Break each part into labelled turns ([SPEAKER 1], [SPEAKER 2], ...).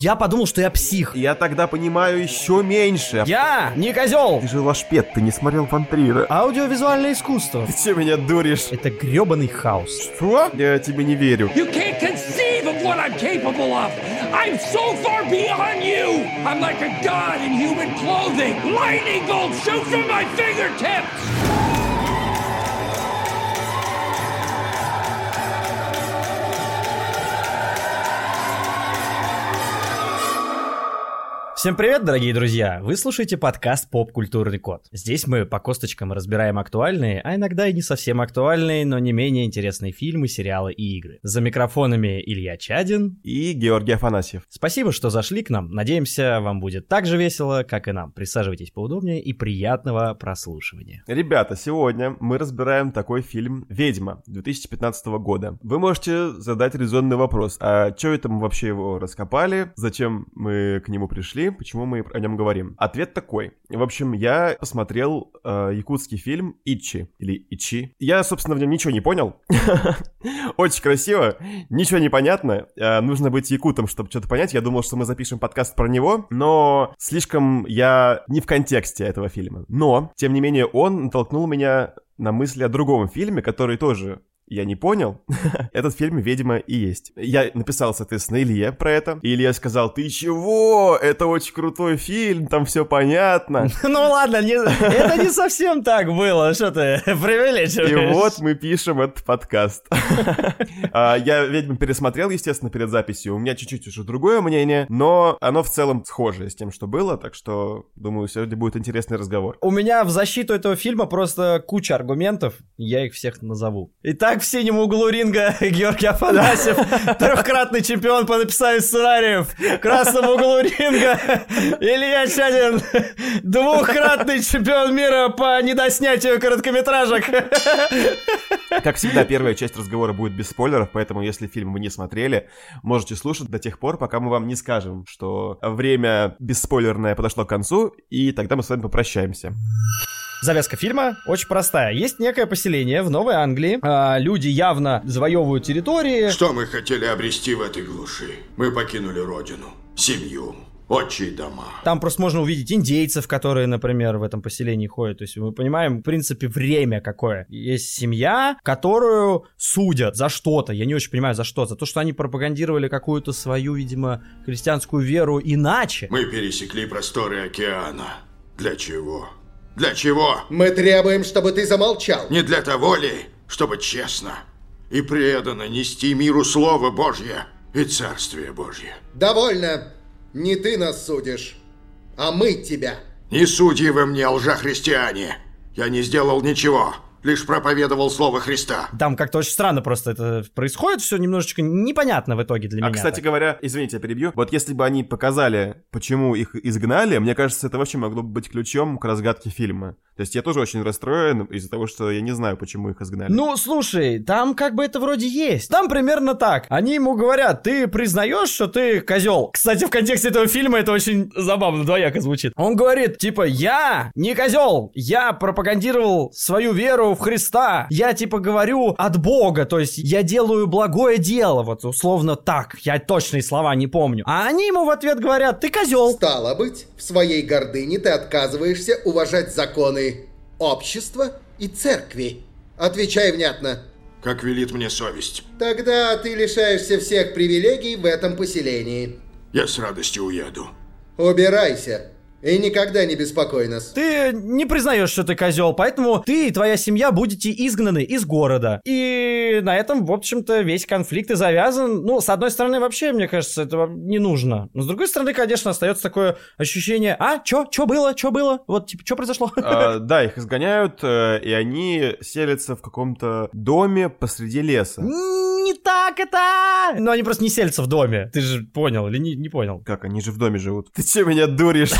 [SPEAKER 1] Я подумал, что я псих.
[SPEAKER 2] Я тогда понимаю еще меньше.
[SPEAKER 1] Я не козел.
[SPEAKER 2] Ты же лошпет, ты не смотрел Фантрира.
[SPEAKER 1] Аудиовизуальное искусство.
[SPEAKER 2] Ты че меня дуришь?
[SPEAKER 1] Это гребаный хаос.
[SPEAKER 2] Что? Я тебе не верю.
[SPEAKER 3] You can't conceive of what I'm capable of. I'm so far beyond you. I'm like a god in human clothing. Lightning bolts shoot from my fingertips.
[SPEAKER 1] Всем привет, дорогие друзья! Вы слушаете подкаст «Поп-культурный код». Здесь мы по косточкам разбираем актуальные, а иногда и не совсем актуальные, но не менее интересные фильмы, сериалы и игры. За микрофонами Илья Чадин
[SPEAKER 2] и Георгий Афанасьев.
[SPEAKER 1] Спасибо, что зашли к нам. Надеемся, вам будет так же весело, как и нам. Присаживайтесь поудобнее и приятного прослушивания.
[SPEAKER 2] Ребята, сегодня мы разбираем такой фильм «Ведьма» 2015 года. Вы можете задать резонный вопрос, а что это мы вообще его раскопали, зачем мы к нему пришли, почему мы о нем говорим? Ответ такой. В общем, я посмотрел э, якутский фильм «Ичи» или «Ичи». Я, собственно, в нем ничего не понял. Очень красиво, ничего не понятно. Э, нужно быть якутом, чтобы что-то понять. Я думал, что мы запишем подкаст про него, но слишком я не в контексте этого фильма. Но, тем не менее, он натолкнул меня на мысли о другом фильме, который тоже я не понял. Этот фильм, видимо, и есть. Я написал, соответственно, Илье про это. И Илья сказал, ты чего? Это очень крутой фильм, там все понятно.
[SPEAKER 1] Ну ладно, не, это не совсем так было, что ты преувеличиваешь.
[SPEAKER 2] И вот мы пишем этот подкаст. А, я «Ведьму» пересмотрел, естественно, перед записью. У меня чуть-чуть уже другое мнение, но оно в целом схожее с тем, что было, так что, думаю, сегодня будет интересный разговор.
[SPEAKER 1] У меня в защиту этого фильма просто куча аргументов, я их всех назову. Итак, в синем углу ринга Георгий Афанасьев, трехкратный чемпион по написанию сценариев. В красном углу ринга Илья Чадин, двухкратный чемпион мира по недоснятию короткометражек.
[SPEAKER 2] Как всегда, первая часть разговора будет без спойлеров, поэтому если фильм вы не смотрели, можете слушать до тех пор, пока мы вам не скажем, что время бесспойлерное подошло к концу, и тогда мы с вами попрощаемся.
[SPEAKER 1] Завязка фильма очень простая. Есть некое поселение в Новой Англии. А, люди явно завоевывают территории.
[SPEAKER 4] Что мы хотели обрести в этой глуши? Мы покинули родину, семью, отчие дома.
[SPEAKER 1] Там просто можно увидеть индейцев, которые, например, в этом поселении ходят. То есть мы понимаем, в принципе, время какое. Есть семья, которую судят за что-то. Я не очень понимаю, за что. За то, что они пропагандировали какую-то свою, видимо, христианскую веру иначе.
[SPEAKER 4] Мы пересекли просторы океана. Для чего? Для чего?
[SPEAKER 5] Мы требуем, чтобы ты замолчал.
[SPEAKER 4] Не для того ли, чтобы честно и преданно нести миру Слово Божье и Царствие Божье?
[SPEAKER 5] Довольно. Не ты нас судишь, а мы тебя.
[SPEAKER 4] Не судьи вы мне, лжехристиане. Я не сделал ничего лишь проповедовал слово Христа.
[SPEAKER 1] Там как-то очень странно просто это происходит, все немножечко непонятно в итоге для
[SPEAKER 2] а,
[SPEAKER 1] меня.
[SPEAKER 2] кстати
[SPEAKER 1] так.
[SPEAKER 2] говоря, извините, я перебью, вот если бы они показали, почему их изгнали, мне кажется, это вообще могло бы быть ключом к разгадке фильма. То есть я тоже очень расстроен из-за того, что я не знаю, почему их изгнали.
[SPEAKER 1] Ну, слушай, там как бы это вроде есть. Там примерно так. Они ему говорят, ты признаешь, что ты козел. Кстати, в контексте этого фильма это очень забавно, двояко звучит. Он говорит, типа, я не козел, я пропагандировал свою веру в Христа. Я, типа, говорю от Бога, то есть я делаю благое дело, вот условно так. Я точные слова не помню. А они ему в ответ говорят, ты козел.
[SPEAKER 5] Стало быть, в своей гордыне ты отказываешься уважать законы общества и церкви. Отвечай внятно.
[SPEAKER 4] Как велит мне совесть.
[SPEAKER 5] Тогда ты лишаешься всех привилегий в этом поселении.
[SPEAKER 4] Я с радостью уеду.
[SPEAKER 5] Убирайся. И никогда не беспокой нас.
[SPEAKER 1] Ты не признаешь, что ты козел, поэтому ты и твоя семья будете изгнаны из города. И на этом, в общем-то, весь конфликт и завязан. Ну, с одной стороны, вообще, мне кажется, этого не нужно. Но с другой стороны, конечно, остается такое ощущение, а, чё, чё было, чё было? Вот, типа, что произошло?
[SPEAKER 2] А, да, их изгоняют, э, и они селятся в каком-то доме посреди леса.
[SPEAKER 1] Не так это! Но они просто не селятся в доме. Ты же понял или не, не понял?
[SPEAKER 2] Как, они же в доме живут? Ты че меня дуришь?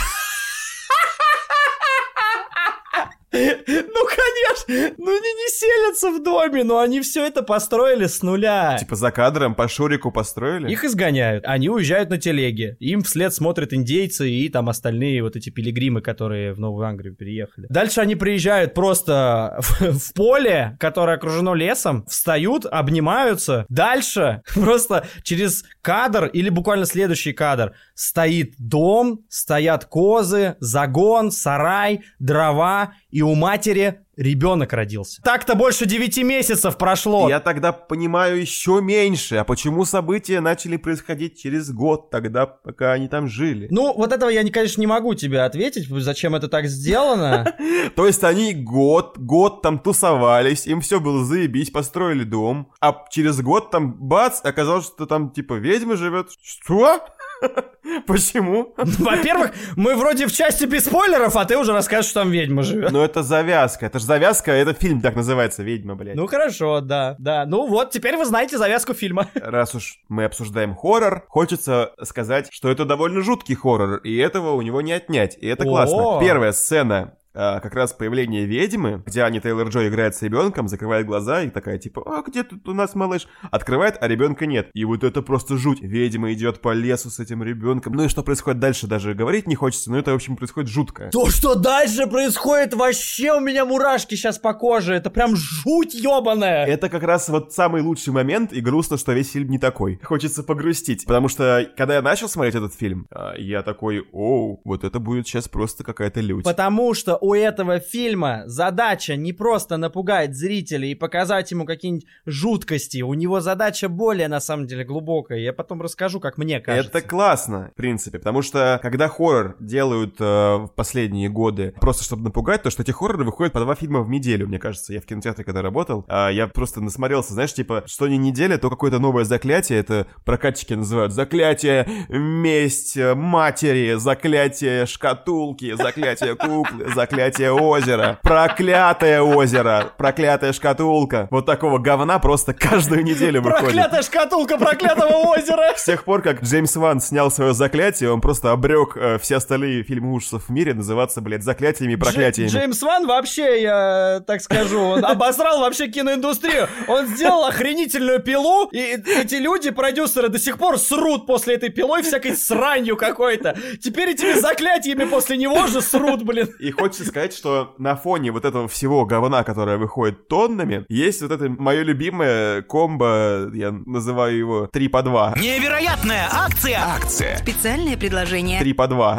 [SPEAKER 1] Ну, конечно! Ну, они не селятся в доме, но они все это построили с нуля.
[SPEAKER 2] Типа за кадром по Шурику построили?
[SPEAKER 1] Их изгоняют. Они уезжают на телеге. Им вслед смотрят индейцы и там остальные вот эти пилигримы, которые в Новую Англию переехали. Дальше они приезжают просто в, в поле, которое окружено лесом, встают, обнимаются. Дальше просто через кадр или буквально следующий кадр. Стоит дом, стоят козы, загон, сарай, дрова, и у матери ребенок родился. Так-то больше 9 месяцев прошло.
[SPEAKER 2] Я тогда понимаю еще меньше, а почему события начали происходить через год тогда, пока они там жили?
[SPEAKER 1] Ну, вот этого я, конечно, не могу тебе ответить, зачем это так сделано.
[SPEAKER 2] То есть они год, год там тусовались, им все было заебись, построили дом, а через год там бац, оказалось, что там типа ведьма живет. Что? Почему?
[SPEAKER 1] Во-первых, мы вроде в части без спойлеров, а ты уже расскажешь, что там ведьма живет.
[SPEAKER 2] Ну это завязка, это же завязка, этот фильм так называется, «Ведьма», блядь.
[SPEAKER 1] Ну хорошо, да, да. Ну вот, теперь вы знаете завязку фильма.
[SPEAKER 2] Раз уж мы обсуждаем хоррор, хочется сказать, что это довольно жуткий хоррор, и этого у него не отнять, и это классно. Первая сцена а, как раз появление ведьмы, где Аня Тейлор Джой играет с ребенком, закрывает глаза и такая типа, а где тут у нас малыш? Открывает, а ребенка нет. И вот это просто жуть. Ведьма идет по лесу с этим ребенком. Ну и что происходит дальше, даже говорить не хочется, но это, в общем, происходит жутко.
[SPEAKER 1] То, что дальше происходит, вообще у меня мурашки сейчас по коже. Это прям жуть ебаная.
[SPEAKER 2] Это как раз вот самый лучший момент, и грустно, что весь фильм не такой. Хочется погрустить, потому что, когда я начал смотреть этот фильм, а, я такой, оу, вот это будет сейчас просто какая-то лють.
[SPEAKER 1] Потому что у этого фильма задача не просто напугать зрителей и показать ему какие-нибудь жуткости. У него задача более, на самом деле, глубокая. Я потом расскажу, как мне кажется.
[SPEAKER 2] Это классно, в принципе, потому что когда хоррор делают э, в последние годы просто чтобы напугать, то что эти хорроры выходят по два фильма в неделю, мне кажется. Я в кинотеатре когда работал, а, я просто насмотрелся, знаешь, типа, что не неделя, то какое-то новое заклятие, это прокатчики называют заклятие месть э, матери, заклятие шкатулки, заклятие куклы, заклятие озера, проклятое озеро, проклятая шкатулка. Вот такого говна просто каждую неделю выходит.
[SPEAKER 1] Проклятая шкатулка проклятого озера!
[SPEAKER 2] С тех пор, как Джеймс Ван снял свое заклятие, он просто обрек э, все остальные фильмы ужасов в мире называться, блядь, заклятиями и проклятиями.
[SPEAKER 1] Дж- Джеймс Ван вообще, я так скажу, он обосрал вообще киноиндустрию. Он сделал охренительную пилу, и эти люди, продюсеры, до сих пор срут после этой пилой всякой сранью какой-то. Теперь этими заклятиями после него же срут, блин.
[SPEAKER 2] И хочется сказать, что на фоне вот этого всего говна, которое выходит тоннами, есть вот это мое любимое комбо, я называю его 3 по 2.
[SPEAKER 6] Невероятная акция!
[SPEAKER 7] Акция.
[SPEAKER 8] Специальное предложение.
[SPEAKER 2] 3 по 2.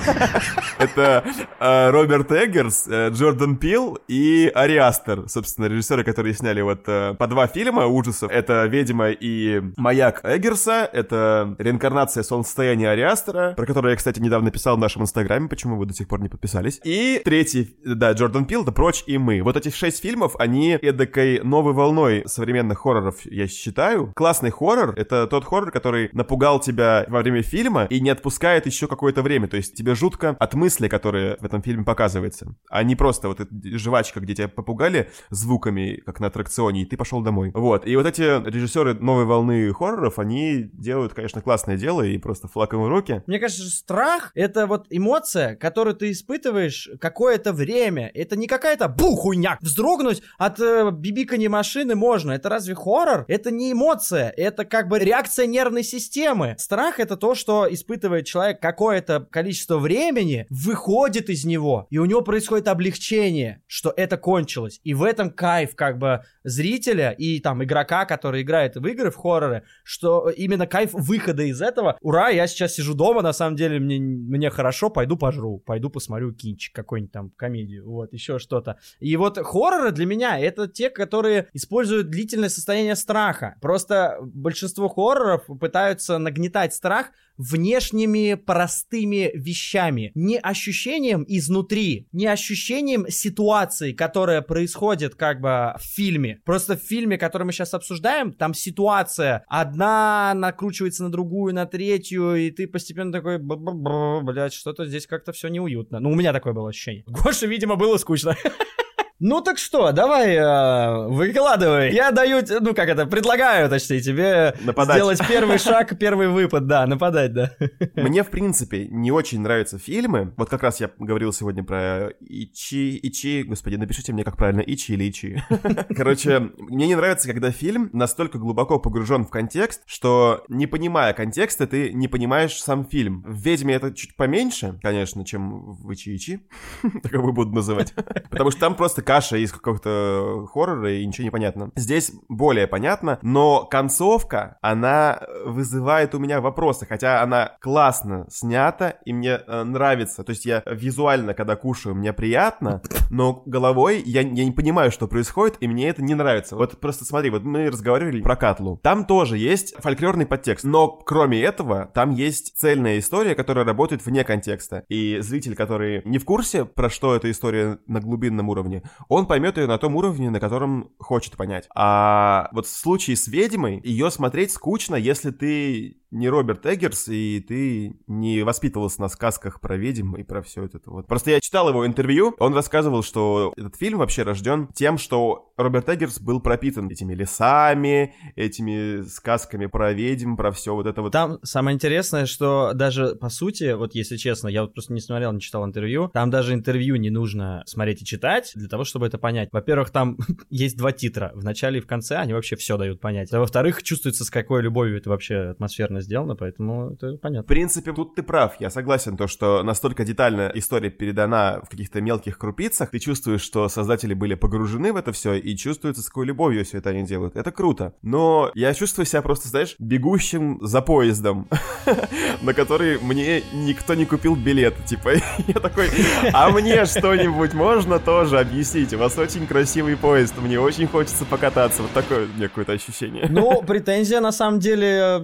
[SPEAKER 2] Это э, Роберт Эггерс, э, Джордан Пил и Ари Астер, собственно, режиссеры, которые сняли вот э, по два фильма ужасов. Это «Ведьма» и «Маяк» Эггерса, это реинкарнация солнцестояния Ари Астера, про которую я, кстати, недавно писал в нашем инстаграме, почему вы до сих пор не подписались. И третий, да, Джордан Пил, «Да прочь и мы». Вот эти шесть фильмов, они эдакой новой волной современных хорроров, я считаю. Классный хоррор — это тот хоррор, который напугал тебя во время фильма и не отпускает еще какое-то время. То есть тебе жутко от мысли, которые в этом фильме показывается, а не просто вот эта жвачка, где тебя попугали звуками, как на аттракционе, и ты пошел домой. Вот. И вот эти режиссеры новой волны хорроров, они делают, конечно, классное дело и просто флаг им в руки.
[SPEAKER 1] Мне кажется, страх — это вот эмоция, которую ты испытываешь какое-то время. Это не какая-то бухуйня. Вздрогнуть от э, бибикания машины можно. Это разве хоррор? Это не эмоция. Это как бы реакция нервной системы. Страх — это то, что испытывает человек какое-то количество времени, выходит из него, и у него происходит облегчение, что это кончилось. И в этом кайф как бы зрителя и там игрока, который играет в игры, в хорроры, что именно кайф выхода из этого. Ура, я сейчас сижу дома, на самом деле мне, мне хорошо, пойду пожру, пойду посмотрю кинчик какой-нибудь там, комедию, вот, еще что-то. И вот хорроры для меня это те, которые используют длительное состояние страха. Просто большинство хорроров пытаются нагнетать страх внешними простыми вещами, не ощущением изнутри, не ощущением ситуации, которая происходит как бы в фильме. Просто в фильме, который мы сейчас обсуждаем, там ситуация одна накручивается на другую, на третью, и ты постепенно такой, блядь, что-то здесь как-то все неуютно. Ну, у меня такое было ощущение. Гоше, видимо, было скучно. Ну так что, давай, э, выкладывай. Я даю, ну как это, предлагаю, точнее, тебе
[SPEAKER 2] Нападать.
[SPEAKER 1] сделать первый шаг, первый выпад, да, нападать, да.
[SPEAKER 2] Мне, в принципе, не очень нравятся фильмы. Вот как раз я говорил сегодня про Ичи, Ичи, господи, напишите мне, как правильно, Ичи или Ичи. Короче, мне не нравится, когда фильм настолько глубоко погружен в контекст, что, не понимая контекста, ты не понимаешь сам фильм. В «Ведьме» это чуть поменьше, конечно, чем в Ичи-Ичи. Таковы буду называть. Потому что там просто каша из какого-то хоррора и ничего не понятно. Здесь более понятно, но концовка, она вызывает у меня вопросы, хотя она классно снята и мне э, нравится. То есть я визуально, когда кушаю, мне приятно, но головой я, я не понимаю, что происходит, и мне это не нравится. Вот просто смотри, вот мы разговаривали про Катлу. Там тоже есть фольклорный подтекст, но кроме этого, там есть цельная история, которая работает вне контекста. И зритель, который не в курсе, про что эта история на глубинном уровне, он поймет ее на том уровне, на котором хочет понять. А вот в случае с ведьмой, ее смотреть скучно, если ты не Роберт Эггерс, и ты не воспитывался на сказках про ведьм и про все это вот. Просто я читал его интервью, он рассказывал, что этот фильм вообще рожден тем, что Роберт Эггерс был пропитан этими лесами, этими сказками про ведьм, про все вот это вот.
[SPEAKER 1] Там самое интересное, что даже по сути, вот если честно, я вот просто не смотрел, не читал интервью, там даже интервью не нужно смотреть и читать для того, чтобы это понять. Во-первых, там есть два титра, в начале и в конце, они вообще все дают понять. А во-вторых, чувствуется, с какой любовью это вообще атмосферно сделано, поэтому это понятно.
[SPEAKER 2] В принципе, тут ты прав, я согласен, то, что настолько детально история передана в каких-то мелких крупицах, ты чувствуешь, что создатели были погружены в это все, и чувствуется, с какой любовью все это они делают. Это круто. Но я чувствую себя просто, знаешь, бегущим за поездом, на который мне никто не купил билет. Типа, я такой, а мне что-нибудь можно тоже объяснить? У вас очень красивый поезд, мне очень хочется покататься. Вот такое у меня какое-то ощущение.
[SPEAKER 1] Ну, претензия на самом деле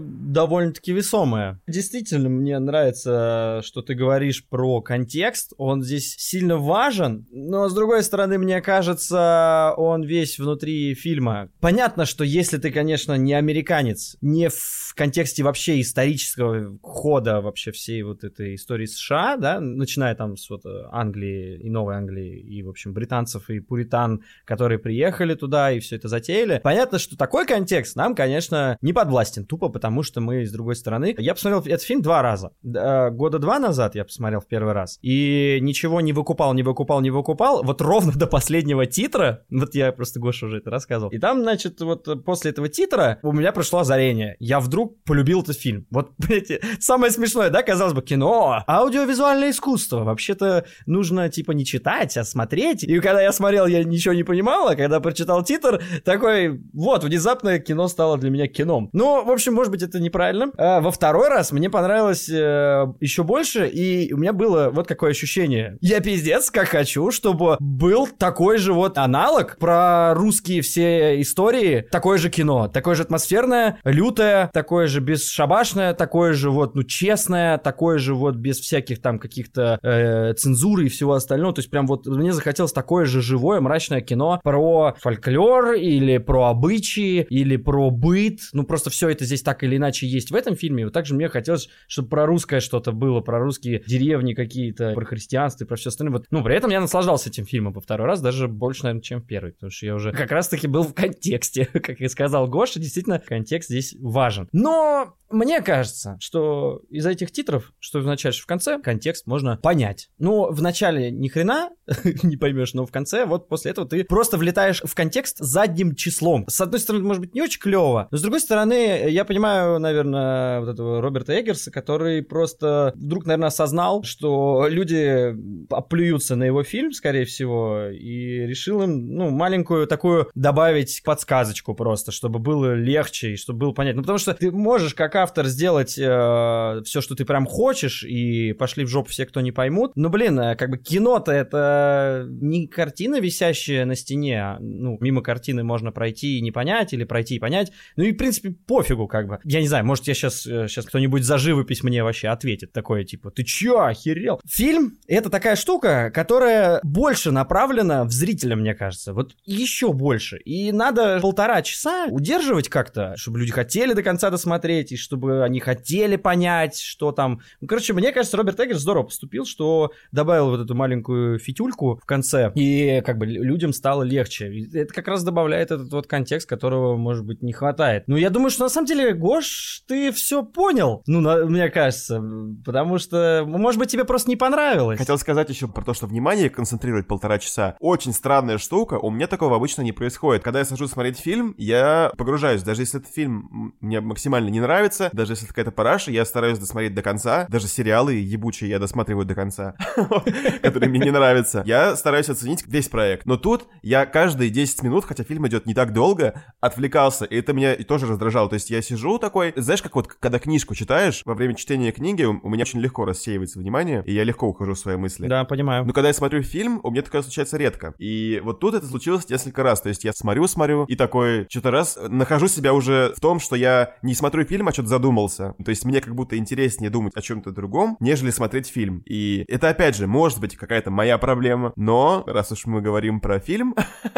[SPEAKER 1] довольно-таки весомая. Действительно, мне нравится, что ты говоришь про контекст. Он здесь сильно важен, но с другой стороны, мне кажется, он весь внутри фильма. Понятно, что если ты, конечно, не американец, не в контексте вообще исторического хода вообще всей вот этой истории США, да, начиная там с вот Англии и Новой Англии, и, в общем, британцев и пуритан, которые приехали туда и все это затеяли. Понятно, что такой контекст нам, конечно, не подвластен, тупо потому, что мы с другой стороны. Я посмотрел этот фильм два раза. Года два назад я посмотрел в первый раз, и ничего не выкупал, не выкупал, не выкупал, вот ровно до последнего титра, вот я просто Гоша уже это рассказывал, и там, значит, вот после этого титра у меня прошло озарение. Я вдруг полюбил этот фильм. Вот, блядь, самое смешное, да, казалось бы, кино, аудиовизуальное искусство. Вообще-то нужно, типа, не читать, а смотреть. И когда я смотрел, я ничего не понимал, а когда прочитал титр, такой, вот, внезапно кино стало для меня кином. Ну, в общем, может быть, это неправильно. А во второй раз мне понравилось э, еще больше, и у меня было вот какое ощущение. Я пиздец, как хочу, чтобы был такой же вот аналог про русские все истории, такое же кино, такое же атмосферное, лютое, такое же бесшабашное, такое же вот, ну, честное, такое же вот без всяких там каких-то э, цензуры и всего остального. То есть прям вот мне захотелось такое же живое, мрачное кино про фольклор или про обычаи, или про быт. Ну, просто все это здесь так или иначе есть в этом фильме. Вот также мне хотелось, чтобы про русское что-то было, про русские деревни какие-то, про христианство и про все остальное. Вот, ну, при этом я наслаждался этим фильмом по второй раз, даже больше, наверное, чем в первый, потому что я уже как раз-таки был в контексте, как и сказал Гоша, действительно, контекст здесь важен. Но мне кажется, что из этих титров, что в начале, что в конце, контекст можно понять. Ну, в начале ни хрена не поймешь, но в конце, вот после этого ты просто влетаешь в контекст задним числом. С одной стороны, может быть, не очень клево, но с другой стороны, я понимаю, наверное, вот этого Роберта Эггерса, который просто вдруг, наверное, осознал, что люди оплюются на его фильм, скорее всего, и решил им, ну, маленькую такую добавить подсказочку просто, чтобы было легче и чтобы было понятно. Ну, потому что ты можешь как автор сделать э, все, что ты прям хочешь, и пошли в жопу все, кто не поймут. Но, блин, э, как бы кино-то это не картина, висящая на стене. А, ну, мимо картины можно пройти и не понять, или пройти и понять. Ну и, в принципе, пофигу, как бы. Я не знаю, может, я сейчас, сейчас э, кто-нибудь за живопись мне вообще ответит. Такое, типа, ты чё, охерел? Фильм — это такая штука, которая больше направлена в зрителя, мне кажется. Вот еще больше. И надо полтора часа удерживать как-то, чтобы люди хотели до конца досмотреть, и чтобы они хотели понять, что там... Ну, короче, мне кажется, Роберт Эггерс здорово поступил, что добавил вот эту маленькую фитюльку в конце, и как бы людям стало легче. И это как раз добавляет этот вот контекст, которого, может быть, не хватает. Ну, я думаю, что на самом деле, Гош, ты все понял, ну, на, мне кажется, потому что, может быть, тебе просто не понравилось.
[SPEAKER 2] Хотел сказать еще про то, что внимание концентрировать полтора часа. Очень странная штука, у меня такого обычно не происходит. Когда я сажусь смотреть фильм, я погружаюсь, даже если этот фильм мне максимально не нравится, даже если это какая-то Параш, я стараюсь досмотреть до конца. Даже сериалы ебучие я досматриваю до конца, которые мне не нравятся. Я стараюсь оценить весь проект. Но тут я каждые 10 минут, хотя фильм идет не так долго, отвлекался. И это меня тоже раздражало. То есть я сижу такой, знаешь, как вот когда книжку читаешь, во время чтения книги у меня очень легко рассеивается внимание, и я легко ухожу в свои мысли.
[SPEAKER 1] Да, понимаю.
[SPEAKER 2] Но когда я смотрю фильм, у меня такое случается редко. И вот тут это случилось несколько раз. То есть я смотрю, смотрю, и такой что-то раз нахожу себя уже в том, что я не смотрю фильм, а что-то задумался. То есть мне как будто интереснее думать о чем-то другом, нежели смотреть фильм. И это, опять же, может быть какая-то моя проблема, но раз уж мы говорим про фильм,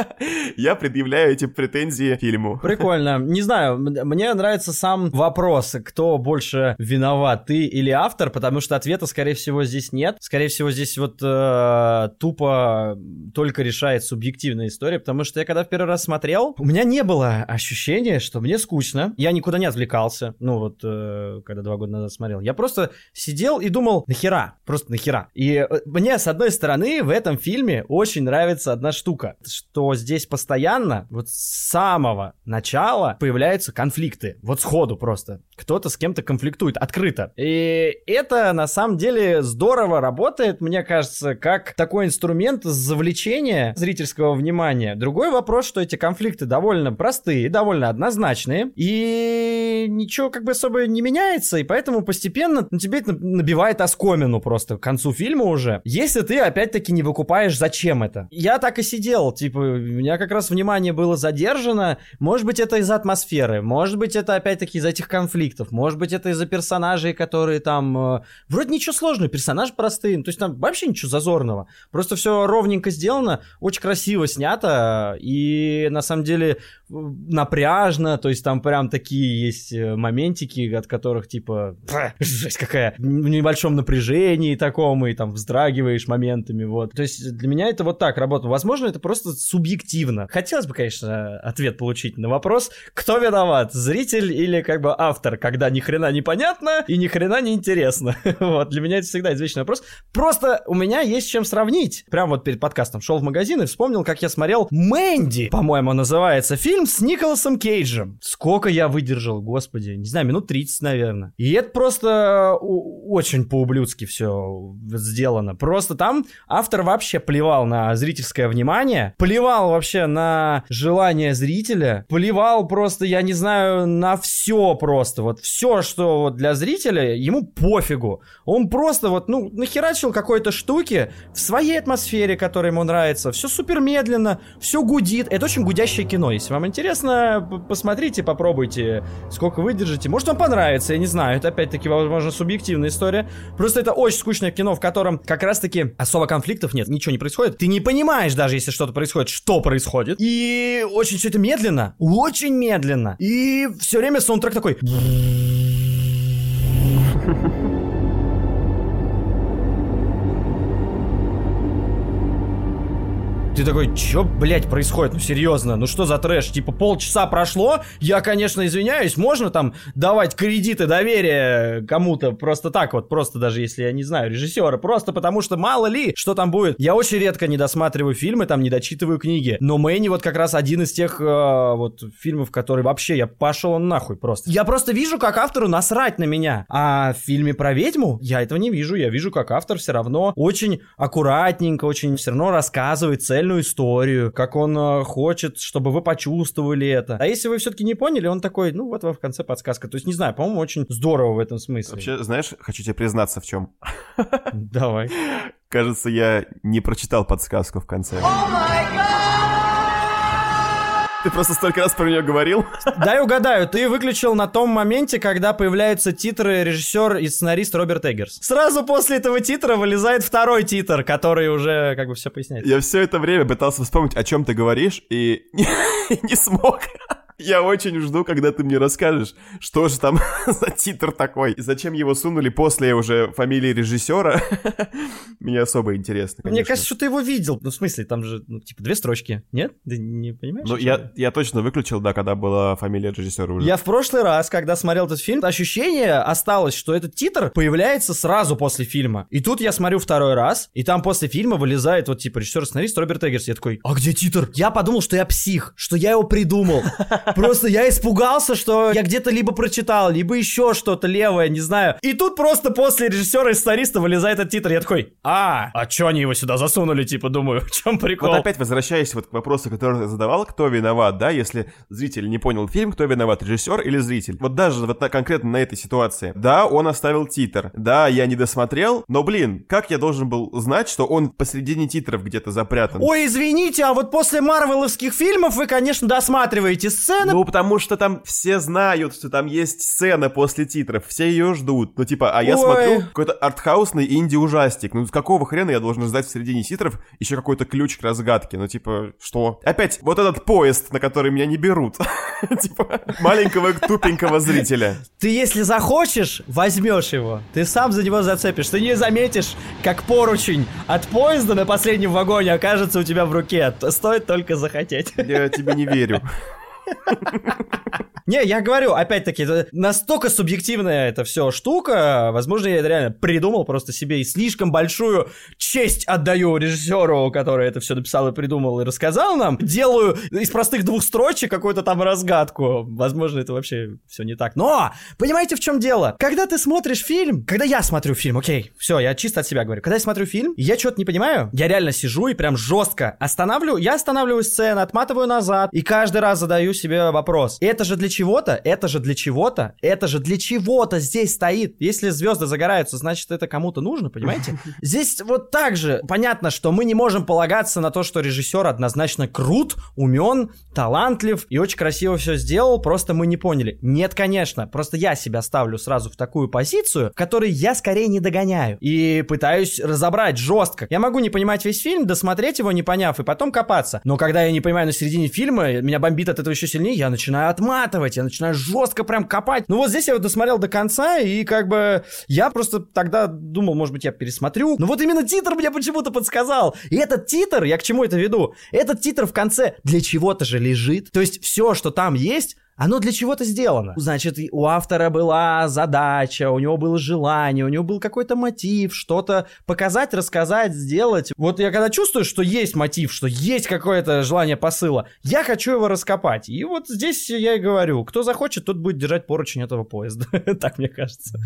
[SPEAKER 2] я предъявляю эти претензии фильму.
[SPEAKER 1] Прикольно. Не знаю, мне нравится сам вопрос, кто больше виноват, ты или автор, потому что ответа, скорее всего, здесь нет. Скорее всего, здесь вот э, тупо только решает субъективная история, потому что я когда в первый раз смотрел, у меня не было ощущения, что мне скучно. Я никуда не отвлекался. Ну вот, э, когда два года назад смотрел. Я просто сидел и думал, нахера? Просто нахера? И э, мне, с одной стороны, в этом фильме очень нравится одна штука, что здесь постоянно, вот с самого начала появляются конфликты. Вот сходу просто. Кто-то с кем-то конфликтует открыто. И это на самом деле здорово работает, мне кажется, как такой инструмент завлечения зрительского внимания. Другой вопрос, что эти конфликты довольно простые, довольно однозначные, и ничего как бы особо не меняется, и поэтому постепенно ну, тебе это набивает оскомину просто к концу фильма уже. Если ты опять-таки не выкупаешь, зачем это. Я так и сидел, типа, у меня как раз внимание было задержано, может быть это из-за атмосферы, может быть это опять-таки из-за этих конфликтов, может быть это из-за персонажей, которые там... э, Вроде ничего сложного, персонаж простые, ну, то есть там вообще ничего зазорного. Просто все ровненько сделано, очень красиво снято, и на самом деле э, напряжно, то есть там прям такие есть э, моментики, от которых типа «Пф, жесть какая, в небольшом напряжении таком, и там вздрагиваешь моментами, вот. То есть для меня это вот так работало. Возможно, это просто субъективно. Хотелось бы, конечно, ответ получить на вопрос, кто виноват, зритель или как бы автор, когда ни хрена не понятно и ни хрена не интересно. Вот, для меня это всегда извечный вопрос. Просто у меня есть чем сравнить. Прям вот перед подкастом шел в магазин и вспомнил, как я смотрел «Мэнди», по-моему, называется, фильм с Николасом Кейджем. Сколько я выдержал, господи, не знаю, минут 30, наверное. И это просто у- очень по-ублюдски все сделано. Просто там автор вообще плевал на зрительское внимание, плевал вообще на желание зрителя, плевал просто, я не знаю, на все просто. Вот все, что вот для зрителя, ему пофигу. Он просто вот, ну, нахерачил какой-то штуки в своей атмосфере, которая ему нравится. Все супер медленно, все гудит. Это очень гудящее кино. Если вам интересно, посмотрите, попробуйте, сколько выдержите. Может, вам понравится, я не знаю. Это опять-таки, возможно, субъективная история. Просто это очень скучное кино, в котором как раз-таки особо конфликтов нет, ничего не происходит. Ты не понимаешь даже, если что-то происходит, что происходит. И очень все это медленно, очень медленно. И все время саундтрек такой... Ты такой, чё, блядь, происходит? Ну, серьезно, ну что за трэш? Типа, полчаса прошло, я, конечно, извиняюсь, можно там давать кредиты доверия кому-то просто так вот, просто даже если я не знаю режиссера, просто потому что мало ли, что там будет. Я очень редко не досматриваю фильмы, там, не дочитываю книги, но Мэнни вот как раз один из тех э, вот фильмов, который вообще, я пошел нахуй просто. Я просто вижу, как автору насрать на меня, а в фильме про ведьму я этого не вижу, я вижу, как автор все равно очень аккуратненько, очень все равно рассказывает цельную историю, как он э, хочет, чтобы вы почувствовали это. А если вы все-таки не поняли, он такой, ну вот вам в конце подсказка. То есть, не знаю, по-моему, очень здорово в этом смысле.
[SPEAKER 2] Вообще, знаешь, хочу тебе признаться в чем.
[SPEAKER 1] Давай.
[SPEAKER 2] Кажется, я не прочитал подсказку в конце. Ты просто столько раз про нее говорил.
[SPEAKER 1] Дай угадаю, ты выключил на том моменте, когда появляются титры режиссер и сценарист Роберт Эггерс. Сразу после этого титра вылезает второй титр, который уже как бы все поясняет.
[SPEAKER 2] Я все это время пытался вспомнить, о чем ты говоришь, и не смог. Я очень жду, когда ты мне расскажешь, что же там за титр такой, и зачем его сунули после уже фамилии режиссера. Мне особо интересно,
[SPEAKER 1] Мне
[SPEAKER 2] конечно.
[SPEAKER 1] кажется, что ты его видел. Ну, в смысле, там же, ну, типа, две строчки. Нет? Ты не понимаешь?
[SPEAKER 2] Ну, я, я точно выключил, да, когда была фамилия режиссера уже.
[SPEAKER 1] Я в прошлый раз, когда смотрел этот фильм, ощущение осталось, что этот титр появляется сразу после фильма. И тут я смотрю второй раз, и там после фильма вылезает вот типа режиссер-сценарист Роберт Эггерс. Я такой, а где титр? Я подумал, что я псих, что я его придумал. Просто я испугался, что я где-то либо прочитал, либо еще что-то левое, не знаю. И тут просто после режиссера и сценариста вылезает этот титр. Я такой, а, а чё они его сюда засунули, типа, думаю, в чем прикол?
[SPEAKER 2] Вот опять возвращаясь вот к вопросу, который ты задавал, кто виноват, да, если зритель не понял фильм, кто виноват, режиссер или зритель? Вот даже вот на, конкретно на этой ситуации. Да, он оставил титр, да, я не досмотрел, но, блин, как я должен был знать, что он посредине титров где-то запрятан?
[SPEAKER 1] Ой, извините, а вот после марвеловских фильмов вы, конечно, досматриваете сцены.
[SPEAKER 2] Ну, потому что там все знают, что там есть сцена после титров, все ее ждут. Ну, типа, а я
[SPEAKER 1] Ой.
[SPEAKER 2] смотрю какой-то артхаусный инди-ужастик. Ну, с какого хрена я должен ждать в середине титров еще какой-то ключ к разгадке? Ну, типа, что? Опять, вот этот поезд, на который меня не берут. Типа, маленького тупенького зрителя.
[SPEAKER 1] Ты, если захочешь, возьмешь его. Ты сам за него зацепишь. Ты не заметишь, как поручень от поезда на последнем вагоне окажется у тебя в руке. Стоит только захотеть.
[SPEAKER 2] Я тебе не верю.
[SPEAKER 1] Не, я говорю, опять-таки, настолько субъективная эта все штука. Возможно, я это реально придумал просто себе и слишком большую честь отдаю режиссеру, который это все написал и придумал и рассказал нам. Делаю из простых двух строчек какую-то там разгадку. Возможно, это вообще все не так. Но, понимаете, в чем дело? Когда ты смотришь фильм, когда я смотрю фильм, окей, все, я чисто от себя говорю. Когда я смотрю фильм, я что-то не понимаю, я реально сижу и прям жестко останавливаю, я останавливаю сцену, отматываю назад, и каждый раз задаю себе вопрос. Это же для чего-то, это же для чего-то, это же для чего-то здесь стоит. Если звезды загораются, значит это кому-то нужно, понимаете? Здесь вот так же понятно, что мы не можем полагаться на то, что режиссер однозначно крут, умен, талантлив и очень красиво все сделал, просто мы не поняли. Нет, конечно, просто я себя ставлю сразу в такую позицию, в которой я скорее не догоняю и пытаюсь разобрать жестко. Я могу не понимать весь фильм, досмотреть его не поняв и потом копаться. Но когда я не понимаю на середине фильма, меня бомбит от этого еще сильнее, я начинаю отматывать, я начинаю жестко прям копать. Ну вот здесь я вот досмотрел до конца, и как бы я просто тогда думал, может быть, я пересмотрю. Но вот именно титр мне почему-то подсказал. И этот титр, я к чему это веду? Этот титр в конце для чего-то же лежит. То есть все, что там есть, оно для чего-то сделано. Значит, у автора была задача, у него было желание, у него был какой-то мотив, что-то показать, рассказать, сделать. Вот я когда чувствую, что есть мотив, что есть какое-то желание посыла, я хочу его раскопать. И вот здесь я и говорю, кто захочет, тот будет держать поручень этого поезда. Так мне кажется.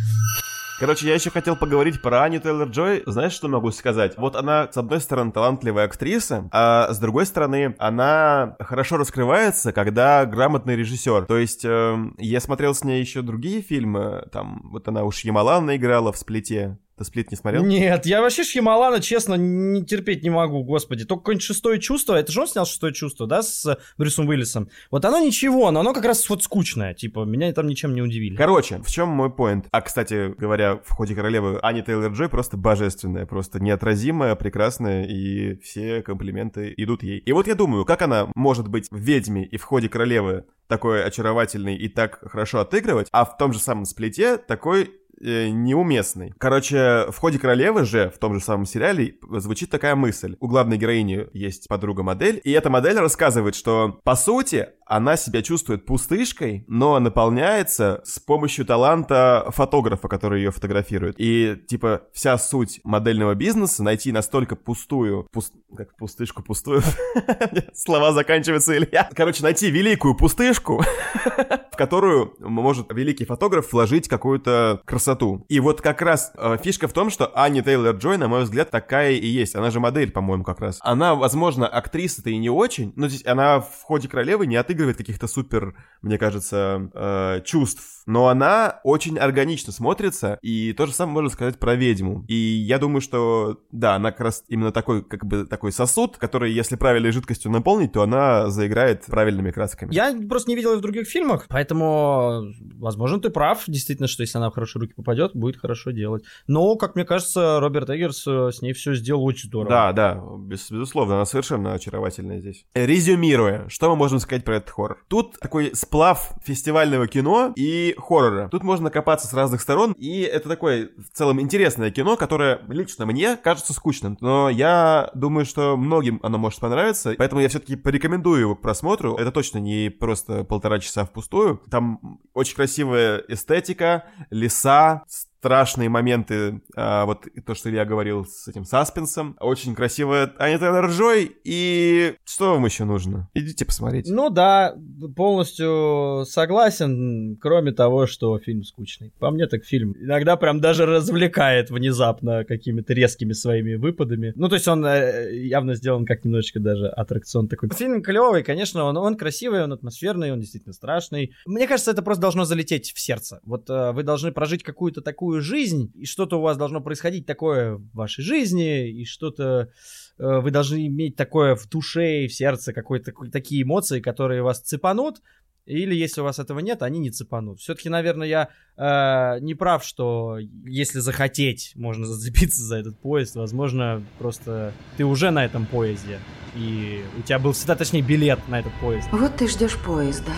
[SPEAKER 2] Короче, я еще хотел поговорить про Аню Тейлор-Джой. Знаешь, что могу сказать? Вот она, с одной стороны, талантливая актриса, а с другой стороны, она хорошо раскрывается, когда грамотный режиссер. То есть, э, я смотрел с ней еще другие фильмы, там, вот она уж Ямалана играла в «Сплите». Ты «Сплит» не смотрел?
[SPEAKER 1] Нет, я вообще Шьямалана, честно, не терпеть не могу, господи. Только какое-нибудь шестое чувство, это же он снял шестое чувство, да, с Брюсом Уиллисом. Вот оно ничего, но оно как раз вот скучное, типа, меня там ничем не удивили.
[SPEAKER 2] Короче, в чем мой поинт? А, кстати говоря, в ходе королевы Ани Тейлор-Джой просто божественная, просто неотразимая, прекрасная, и все комплименты идут ей. И вот я думаю, как она может быть в «Ведьме» и в ходе королевы такой очаровательный и так хорошо отыгрывать, а в том же самом сплите такой э, неуместный. Короче, в ходе королевы же, в том же самом сериале, звучит такая мысль. У главной героини есть подруга-модель, и эта модель рассказывает, что, по сути, она себя чувствует пустышкой, но наполняется с помощью таланта фотографа, который ее фотографирует. И, типа, вся суть модельного бизнеса — найти настолько пустую... Пуст... Как пустышку пустую? Слова заканчиваются, Илья. Короче, найти великую пустышку, в которую может великий фотограф вложить какую-то красоту. И вот как раз э, фишка в том, что Ани Тейлор-Джой, на мой взгляд, такая и есть. Она же модель, по-моему, как раз. Она, возможно, актриса-то и не очень, но здесь она в ходе королевы не отыгрывает каких-то супер, мне кажется, э, чувств. Но она очень органично смотрится, и то же самое можно сказать про ведьму. И я думаю, что, да, она как раз именно такой, как бы, такой сосуд, который, если правильной жидкостью наполнить, то она заиграет правильными красками.
[SPEAKER 1] Я просто не видел ее в других фильмах, поэтому, возможно, ты прав, действительно, что если она в хорошие руки попадет, будет хорошо делать. Но, как мне кажется, Роберт Эггерс э, с ней все сделал очень здорово.
[SPEAKER 2] Да, да, без- безусловно, она совершенно очаровательная здесь. Резюмируя, что мы можем сказать про этот хоррор? Тут такой сплав фестивального кино и хоррора. Тут можно копаться с разных сторон, и это такое в целом интересное кино, которое лично мне кажется скучным, но я думаю, что многим оно может понравиться, поэтому я все-таки порекомендую его к просмотру. Это точно не просто полтора часа впустую. Там очень красивая эстетика, леса, страшные моменты, а, вот то, что я говорил с этим саспенсом. Очень красиво Анита ржой, и что вам еще нужно? Идите посмотрите.
[SPEAKER 1] Ну да, полностью согласен, кроме того, что фильм скучный. По мне так фильм иногда прям даже развлекает внезапно какими-то резкими своими выпадами. Ну то есть он э, явно сделан как немножечко даже аттракцион такой. Фильм клевый, конечно, он, он красивый, он атмосферный, он действительно страшный. Мне кажется, это просто должно залететь в сердце. Вот э, вы должны прожить какую-то такую жизнь, и что-то у вас должно происходить такое в вашей жизни, и что-то э, вы должны иметь такое в душе и в сердце, какой-то такие эмоции, которые вас цепанут, или если у вас этого нет, они не цепанут. Все-таки, наверное, я э, не прав, что если захотеть, можно зацепиться за этот поезд. Возможно, просто ты уже на этом поезде. И у тебя был всегда, точнее, билет на этот поезд.
[SPEAKER 7] Вот ты ждешь поезда.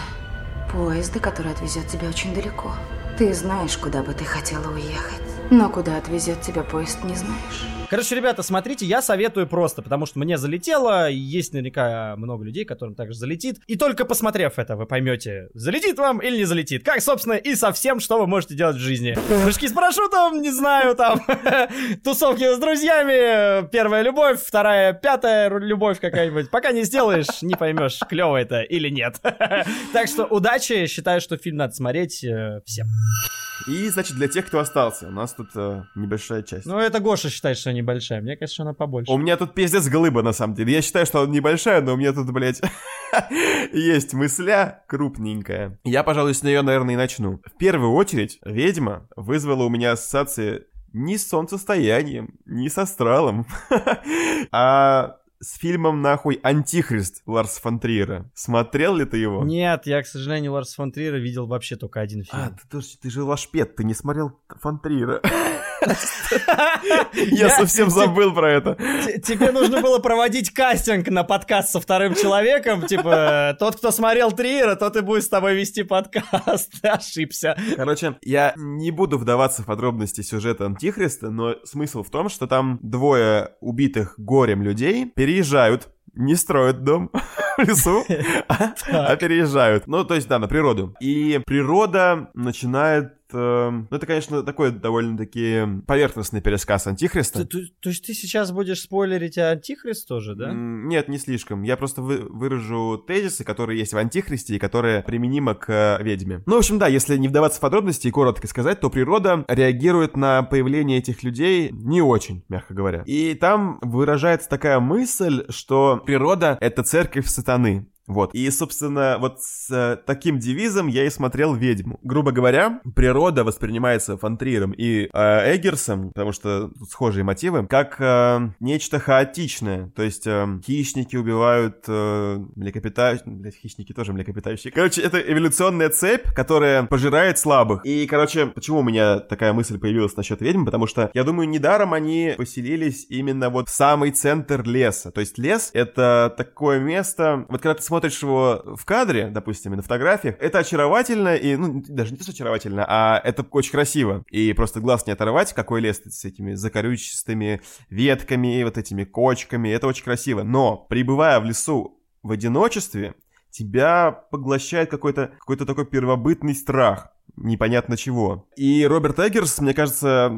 [SPEAKER 7] Поезда, который отвезет тебя очень далеко. Ты знаешь, куда бы ты хотела уехать. Но куда отвезет тебя поезд, не знаешь.
[SPEAKER 1] Короче, ребята, смотрите, я советую просто, потому что мне залетело, есть наверняка много людей, которым также залетит. И только посмотрев это, вы поймете, залетит вам или не залетит. Как, собственно, и со всем, что вы можете делать в жизни. Прыжки с парашютом, не знаю, там, тусовки с друзьями, первая любовь, вторая, пятая любовь какая-нибудь. Пока не сделаешь, не поймешь, клево это или нет. Так что удачи, считаю, что фильм надо смотреть э, всем.
[SPEAKER 2] И, значит, для тех, кто остался, у нас тут э, небольшая часть.
[SPEAKER 1] Ну, это Гоша считает, что небольшая. Мне кажется, она побольше.
[SPEAKER 2] У меня тут пиздец глыба, на самом деле. Я считаю, что она небольшая, но у меня тут, блядь, есть мысля крупненькая. Я, пожалуй, с нее, наверное, и начну. В первую очередь, ведьма вызвала у меня ассоциации не с солнцестоянием, не с астралом, а с фильмом, нахуй, «Антихрист» Ларс фон Триера. Смотрел ли ты его?
[SPEAKER 1] Нет, я, к сожалению, Ларс фон Триера видел вообще только один фильм.
[SPEAKER 2] А, ты, ты, ты же лашпет, ты не смотрел фон Триера. Я совсем забыл про это.
[SPEAKER 1] Тебе нужно было проводить кастинг на подкаст со вторым человеком. Типа, тот, кто смотрел Триера, тот и будет с тобой вести подкаст. Ты ошибся.
[SPEAKER 2] Короче, я не буду вдаваться в подробности сюжета Антихриста, но смысл в том, что там двое убитых горем людей переезжают не строят дом в лесу, а, а переезжают. Ну, то есть, да, на природу. И природа начинает э, ну, это, конечно, такой довольно-таки поверхностный пересказ Антихриста.
[SPEAKER 1] То, то, то есть ты сейчас будешь спойлерить Антихрист тоже, да?
[SPEAKER 2] Нет, не слишком. Я просто вы, выражу тезисы, которые есть в Антихристе и которые применимы к э, ведьме. Ну, в общем, да, если не вдаваться в подробности и коротко сказать, то природа реагирует на появление этих людей не очень, мягко говоря. И там выражается такая мысль, что природа — это церковь сатаны. Вот. И, собственно, вот с э, таким девизом я и смотрел «Ведьму». Грубо говоря, природа воспринимается Фонтриером и э, Эггерсом, потому что схожие мотивы, как э, нечто хаотичное. То есть э, хищники убивают э, млекопитающих... Блять, хищники тоже млекопитающие. Короче, это эволюционная цепь, которая пожирает слабых. И, короче, почему у меня такая мысль появилась насчет ведьм? Потому что, я думаю, недаром они поселились именно вот в самый центр леса. То есть лес — это такое место... Вот когда ты смотришь его в кадре, допустим, и на фотографиях, это очаровательно, и, ну, даже не то, что очаровательно, а это очень красиво. И просто глаз не оторвать, какой лес с этими закорючистыми ветками, вот этими кочками, это очень красиво. Но, пребывая в лесу в одиночестве, тебя поглощает какой-то какой такой первобытный страх непонятно чего. И Роберт Эггерс, мне кажется,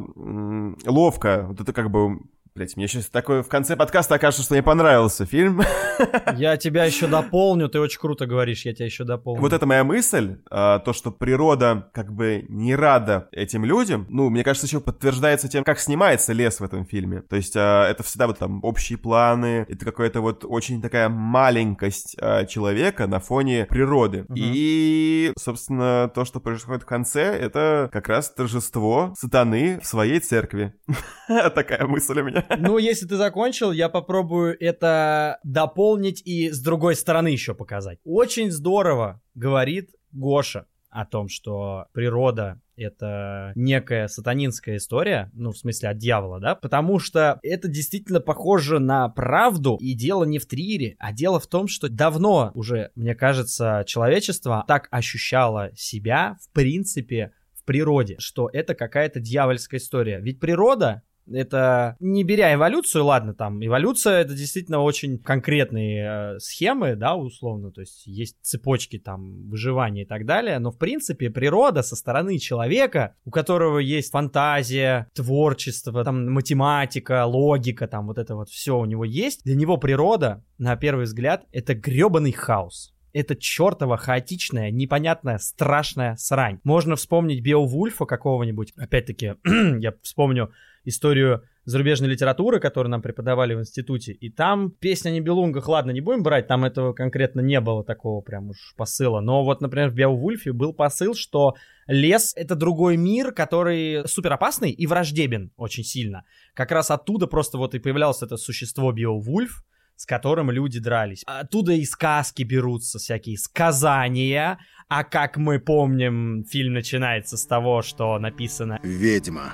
[SPEAKER 2] ловко, вот это как бы Блять, мне сейчас такое в конце подкаста окажется, что мне понравился фильм.
[SPEAKER 1] Я тебя еще дополню, ты очень круто говоришь, я тебя еще дополню.
[SPEAKER 2] Вот это моя мысль, а, то, что природа как бы не рада этим людям, ну, мне кажется, еще подтверждается тем, как снимается лес в этом фильме. То есть а, это всегда вот там общие планы, это какая-то вот очень такая маленькость а, человека на фоне природы. Угу. И, собственно, то, что происходит в конце, это как раз торжество сатаны в своей церкви. Такая мысль у меня.
[SPEAKER 1] Ну, если ты закончил, я попробую это дополнить и с другой стороны еще показать. Очень здорово говорит Гоша о том, что природа это некая сатанинская история, ну, в смысле, от дьявола, да, потому что это действительно похоже на правду, и дело не в триере, а дело в том, что давно уже, мне кажется, человечество так ощущало себя, в принципе, в природе, что это какая-то дьявольская история. Ведь природа это не беря эволюцию, ладно, там эволюция это действительно очень конкретные э, схемы, да, условно, то есть есть цепочки там выживания и так далее, но в принципе природа со стороны человека, у которого есть фантазия, творчество, там математика, логика, там вот это вот все у него есть, для него природа, на первый взгляд, это гребаный хаос это чертова хаотичная, непонятная, страшная срань. Можно вспомнить Беовульфа какого-нибудь. Опять-таки, я вспомню историю зарубежной литературы, которую нам преподавали в институте. И там песня о Нибелунгах, ладно, не будем брать, там этого конкретно не было такого прям уж посыла. Но вот, например, в Беовульфе был посыл, что лес — это другой мир, который супер опасный и враждебен очень сильно. Как раз оттуда просто вот и появлялось это существо Беовульф, с которым люди дрались. Оттуда и сказки берутся, всякие сказания. А как мы помним, фильм начинается с того, что написано
[SPEAKER 8] «Ведьма».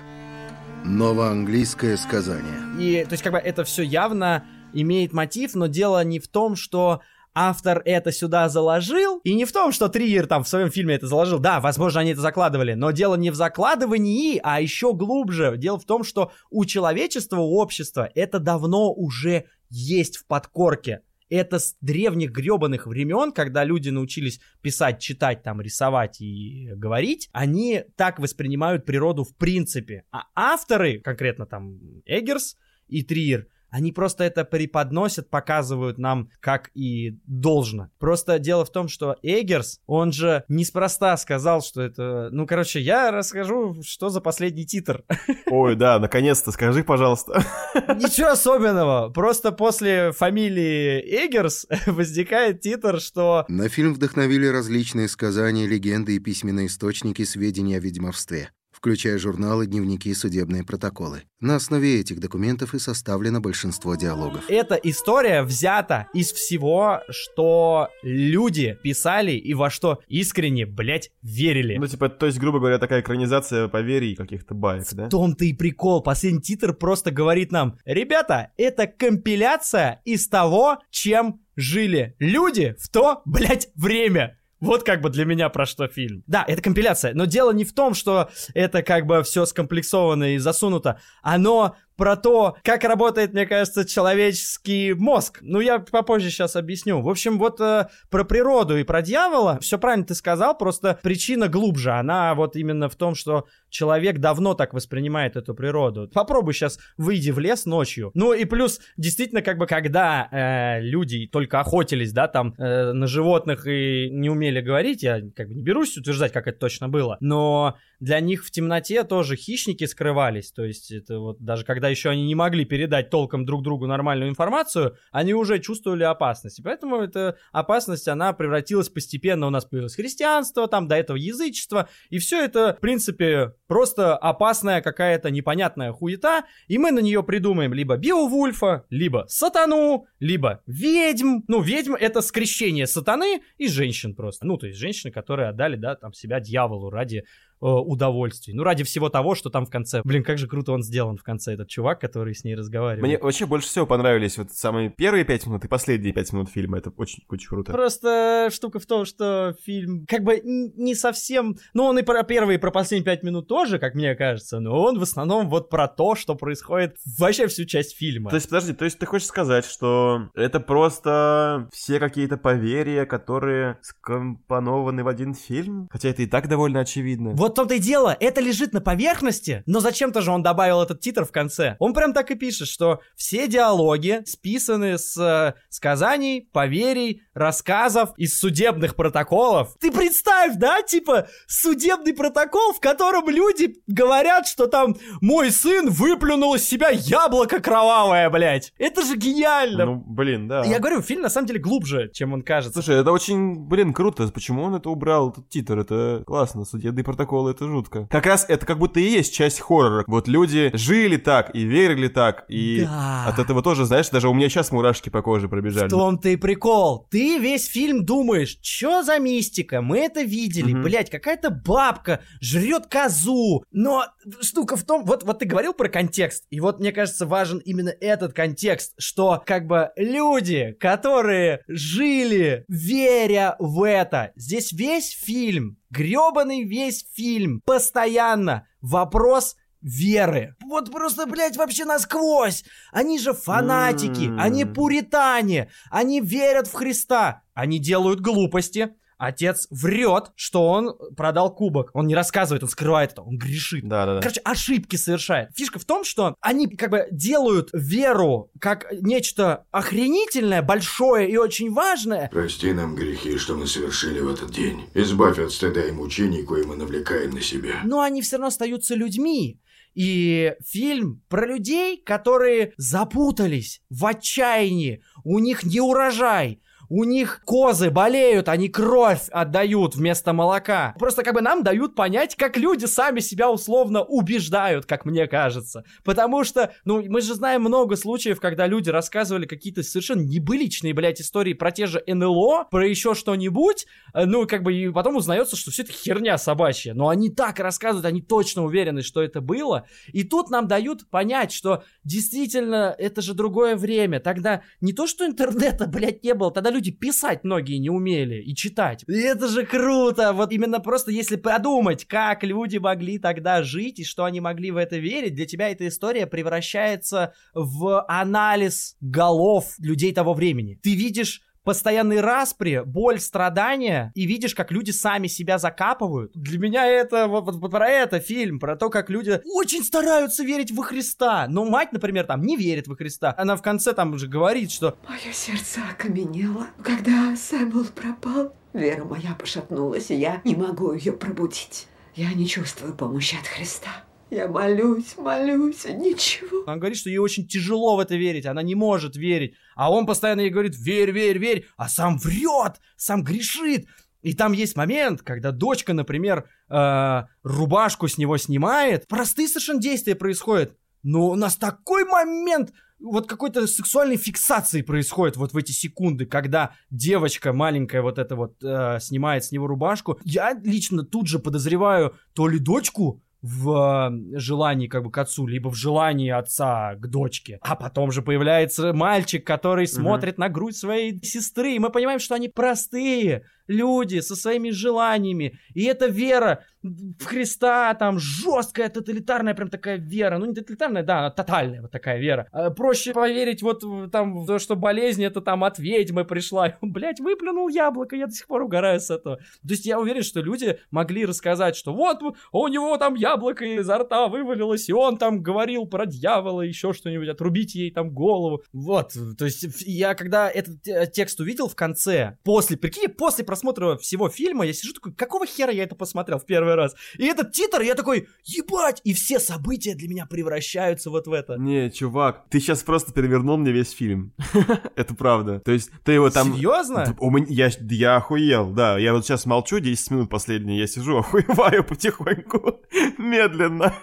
[SPEAKER 8] Новоанглийское сказание.
[SPEAKER 1] И, то есть, как бы это все явно имеет мотив, но дело не в том, что автор это сюда заложил, и не в том, что Триер там в своем фильме это заложил. Да, возможно, они это закладывали, но дело не в закладывании, а еще глубже. Дело в том, что у человечества, у общества это давно уже есть в подкорке. Это с древних гребаных времен, когда люди научились писать, читать, там, рисовать и говорить, они так воспринимают природу в принципе. А авторы, конкретно там Эггерс и Триер, они просто это преподносят, показывают нам, как и должно. Просто дело в том, что Эггерс, он же неспроста сказал, что это... Ну, короче, я расскажу, что за последний титр.
[SPEAKER 2] Ой, да, наконец-то, скажи, пожалуйста.
[SPEAKER 1] Ничего особенного. Просто после фамилии Эггерс возникает титр, что...
[SPEAKER 8] На фильм вдохновили различные сказания, легенды и письменные источники сведений о ведьмовстве включая журналы, дневники и судебные протоколы. На основе этих документов и составлено большинство диалогов.
[SPEAKER 1] Эта история взята из всего, что люди писали и во что искренне, блядь, верили.
[SPEAKER 2] Ну, типа, то есть, грубо говоря, такая экранизация поверий каких-то баек, да?
[SPEAKER 1] В том-то и прикол. Последний титр просто говорит нам, ребята, это компиляция из того, чем жили люди в то, блядь, время. Вот как бы для меня про что фильм. Да, это компиляция, но дело не в том, что это как бы все скомплексовано и засунуто. Оно про то, как работает, мне кажется, человеческий мозг. Ну, я попозже сейчас объясню. В общем, вот э, про природу и про дьявола, все правильно ты сказал, просто причина глубже. Она вот именно в том, что человек давно так воспринимает эту природу. Попробуй сейчас выйди в лес ночью. Ну и плюс, действительно, как бы, когда э, люди только охотились, да, там, э, на животных и не умели говорить, я как бы не берусь утверждать, как это точно было, но для них в темноте тоже хищники скрывались. То есть это вот даже когда еще они не могли передать толком друг другу нормальную информацию, они уже чувствовали опасность. И поэтому эта опасность, она превратилась постепенно. У нас появилось христианство, там до этого язычество. И все это, в принципе, просто опасная какая-то непонятная хуета. И мы на нее придумаем либо Биовульфа, либо сатану, либо ведьм. Ну, ведьм это скрещение сатаны и женщин просто. Ну, то есть женщины, которые отдали, да, там себя дьяволу ради удовольствий. Ну, ради всего того, что там в конце. Блин, как же круто он сделан в конце, этот чувак, который с ней разговаривает.
[SPEAKER 2] Мне вообще больше всего понравились вот самые первые пять минут и последние пять минут фильма. Это очень, очень круто.
[SPEAKER 1] Просто штука в том, что фильм как бы не совсем... Ну, он и про первые, и про последние пять минут тоже, как мне кажется, но он в основном вот про то, что происходит вообще всю часть фильма.
[SPEAKER 2] То есть, подожди, то есть ты хочешь сказать, что это просто все какие-то поверья, которые скомпонованы в один фильм? Хотя это и так довольно очевидно.
[SPEAKER 1] Вот в том-то и дело, это лежит на поверхности, но зачем-то же он добавил этот титр в конце. Он прям так и пишет, что все диалоги списаны с э, сказаний, поверий, рассказов, из судебных протоколов. Ты представь, да, типа судебный протокол, в котором люди говорят, что там мой сын выплюнул из себя яблоко кровавое, блядь. Это же гениально.
[SPEAKER 2] Ну, блин, да.
[SPEAKER 1] Я говорю, фильм на самом деле глубже, чем он кажется.
[SPEAKER 2] Слушай, это очень, блин, круто. Почему он это убрал, этот титр? Это классно, судебный протокол прикол, это жутко. Как раз это как будто и есть часть хоррора. Вот люди жили так и верили так, и да. от этого тоже, знаешь, даже у меня сейчас мурашки по коже пробежали.
[SPEAKER 1] В том-то и прикол. Ты весь фильм думаешь, что за мистика? Мы это видели, угу. блять, какая-то бабка жрет козу. Но штука в том, вот, вот ты говорил про контекст, и вот мне кажется важен именно этот контекст, что как бы люди, которые жили, веря в это, здесь весь фильм гребаный весь фильм. Постоянно вопрос веры. Вот просто, блядь, вообще насквозь. Они же фанатики,
[SPEAKER 2] М.
[SPEAKER 1] они пуритане, они верят в Христа, они делают глупости. Отец врет, что он продал кубок. Он не рассказывает, он скрывает это, он грешит.
[SPEAKER 2] Да-да-да.
[SPEAKER 1] Короче, ошибки совершает. Фишка в том, что они как бы делают веру как нечто охренительное, большое и очень важное,
[SPEAKER 4] Прости нам грехи, что мы совершили в этот день. Избавь от стыда и мучений, кое мы навлекаем на себя.
[SPEAKER 1] но они все равно остаются людьми. И фильм про людей, которые запутались в отчаянии, у них не урожай, у них козы болеют, они кровь отдают вместо молока. Просто как бы нам дают понять, как люди сами себя условно убеждают, как мне кажется. Потому что, ну, мы же знаем много случаев, когда люди рассказывали какие-то совершенно небыличные, блядь, истории про те же НЛО, про еще что-нибудь, э, ну, как бы, и потом узнается, что все это херня собачья. Но они так рассказывают, они точно уверены, что это было. И тут нам дают понять, что действительно это же другое время. Тогда не то, что интернета, блядь, не было, тогда люди писать многие не умели и читать. И это же круто! Вот именно просто если подумать, как люди могли тогда жить и что они могли в это верить, для тебя эта история превращается в анализ голов людей того времени. Ты видишь постоянные распри, боль, страдания, и видишь, как люди сами себя закапывают. Для меня это вот, вот про это фильм, про то, как люди очень стараются верить во Христа. Но мать, например, там не верит во Христа. Она в конце там уже говорит, что
[SPEAKER 9] Мое сердце окаменело. Когда Сэмюэл пропал, вера моя пошатнулась, и я не могу ее пробудить. Я не чувствую помощи от Христа. Я молюсь, молюсь, ничего.
[SPEAKER 1] Она говорит, что ей очень тяжело в это верить, она не может верить. А он постоянно ей говорит, верь, верь, верь, а сам врет, сам грешит. И там есть момент, когда дочка, например, э, рубашку с него снимает. Простые совершенно действия происходят. Но у нас такой момент вот какой-то сексуальной фиксации происходит вот в эти секунды, когда девочка маленькая вот эта вот э, снимает с него рубашку. Я лично тут же подозреваю то ли дочку, в желании как бы к отцу, либо в желании отца к дочке. А потом же появляется мальчик, который смотрит на грудь своей сестры. И мы понимаем, что они простые люди со своими желаниями. И эта вера в Христа, там, жесткая, тоталитарная прям такая вера. Ну, не тоталитарная, да, она тотальная вот такая вера. А, проще поверить вот там в то, что болезнь это там от ведьмы пришла. Блядь, выплюнул яблоко, я до сих пор угораю с этого. То есть я уверен, что люди могли рассказать, что вот у него там яблоко изо рта вывалилось, и он там говорил про дьявола, еще что-нибудь, отрубить ей там голову. Вот, то есть я когда этот э, текст увидел в конце, после, прикинь, после просмотра всего фильма, я сижу такой, какого хера я это посмотрел в первый раз? И этот титр, я такой, ебать, и все события для меня превращаются вот в это.
[SPEAKER 2] Не, чувак, ты сейчас просто перевернул мне весь фильм. Это правда. То есть ты его там...
[SPEAKER 1] Серьезно?
[SPEAKER 2] Я, я охуел, да. Я вот сейчас молчу 10 минут последние, я сижу, охуеваю потихоньку, медленно.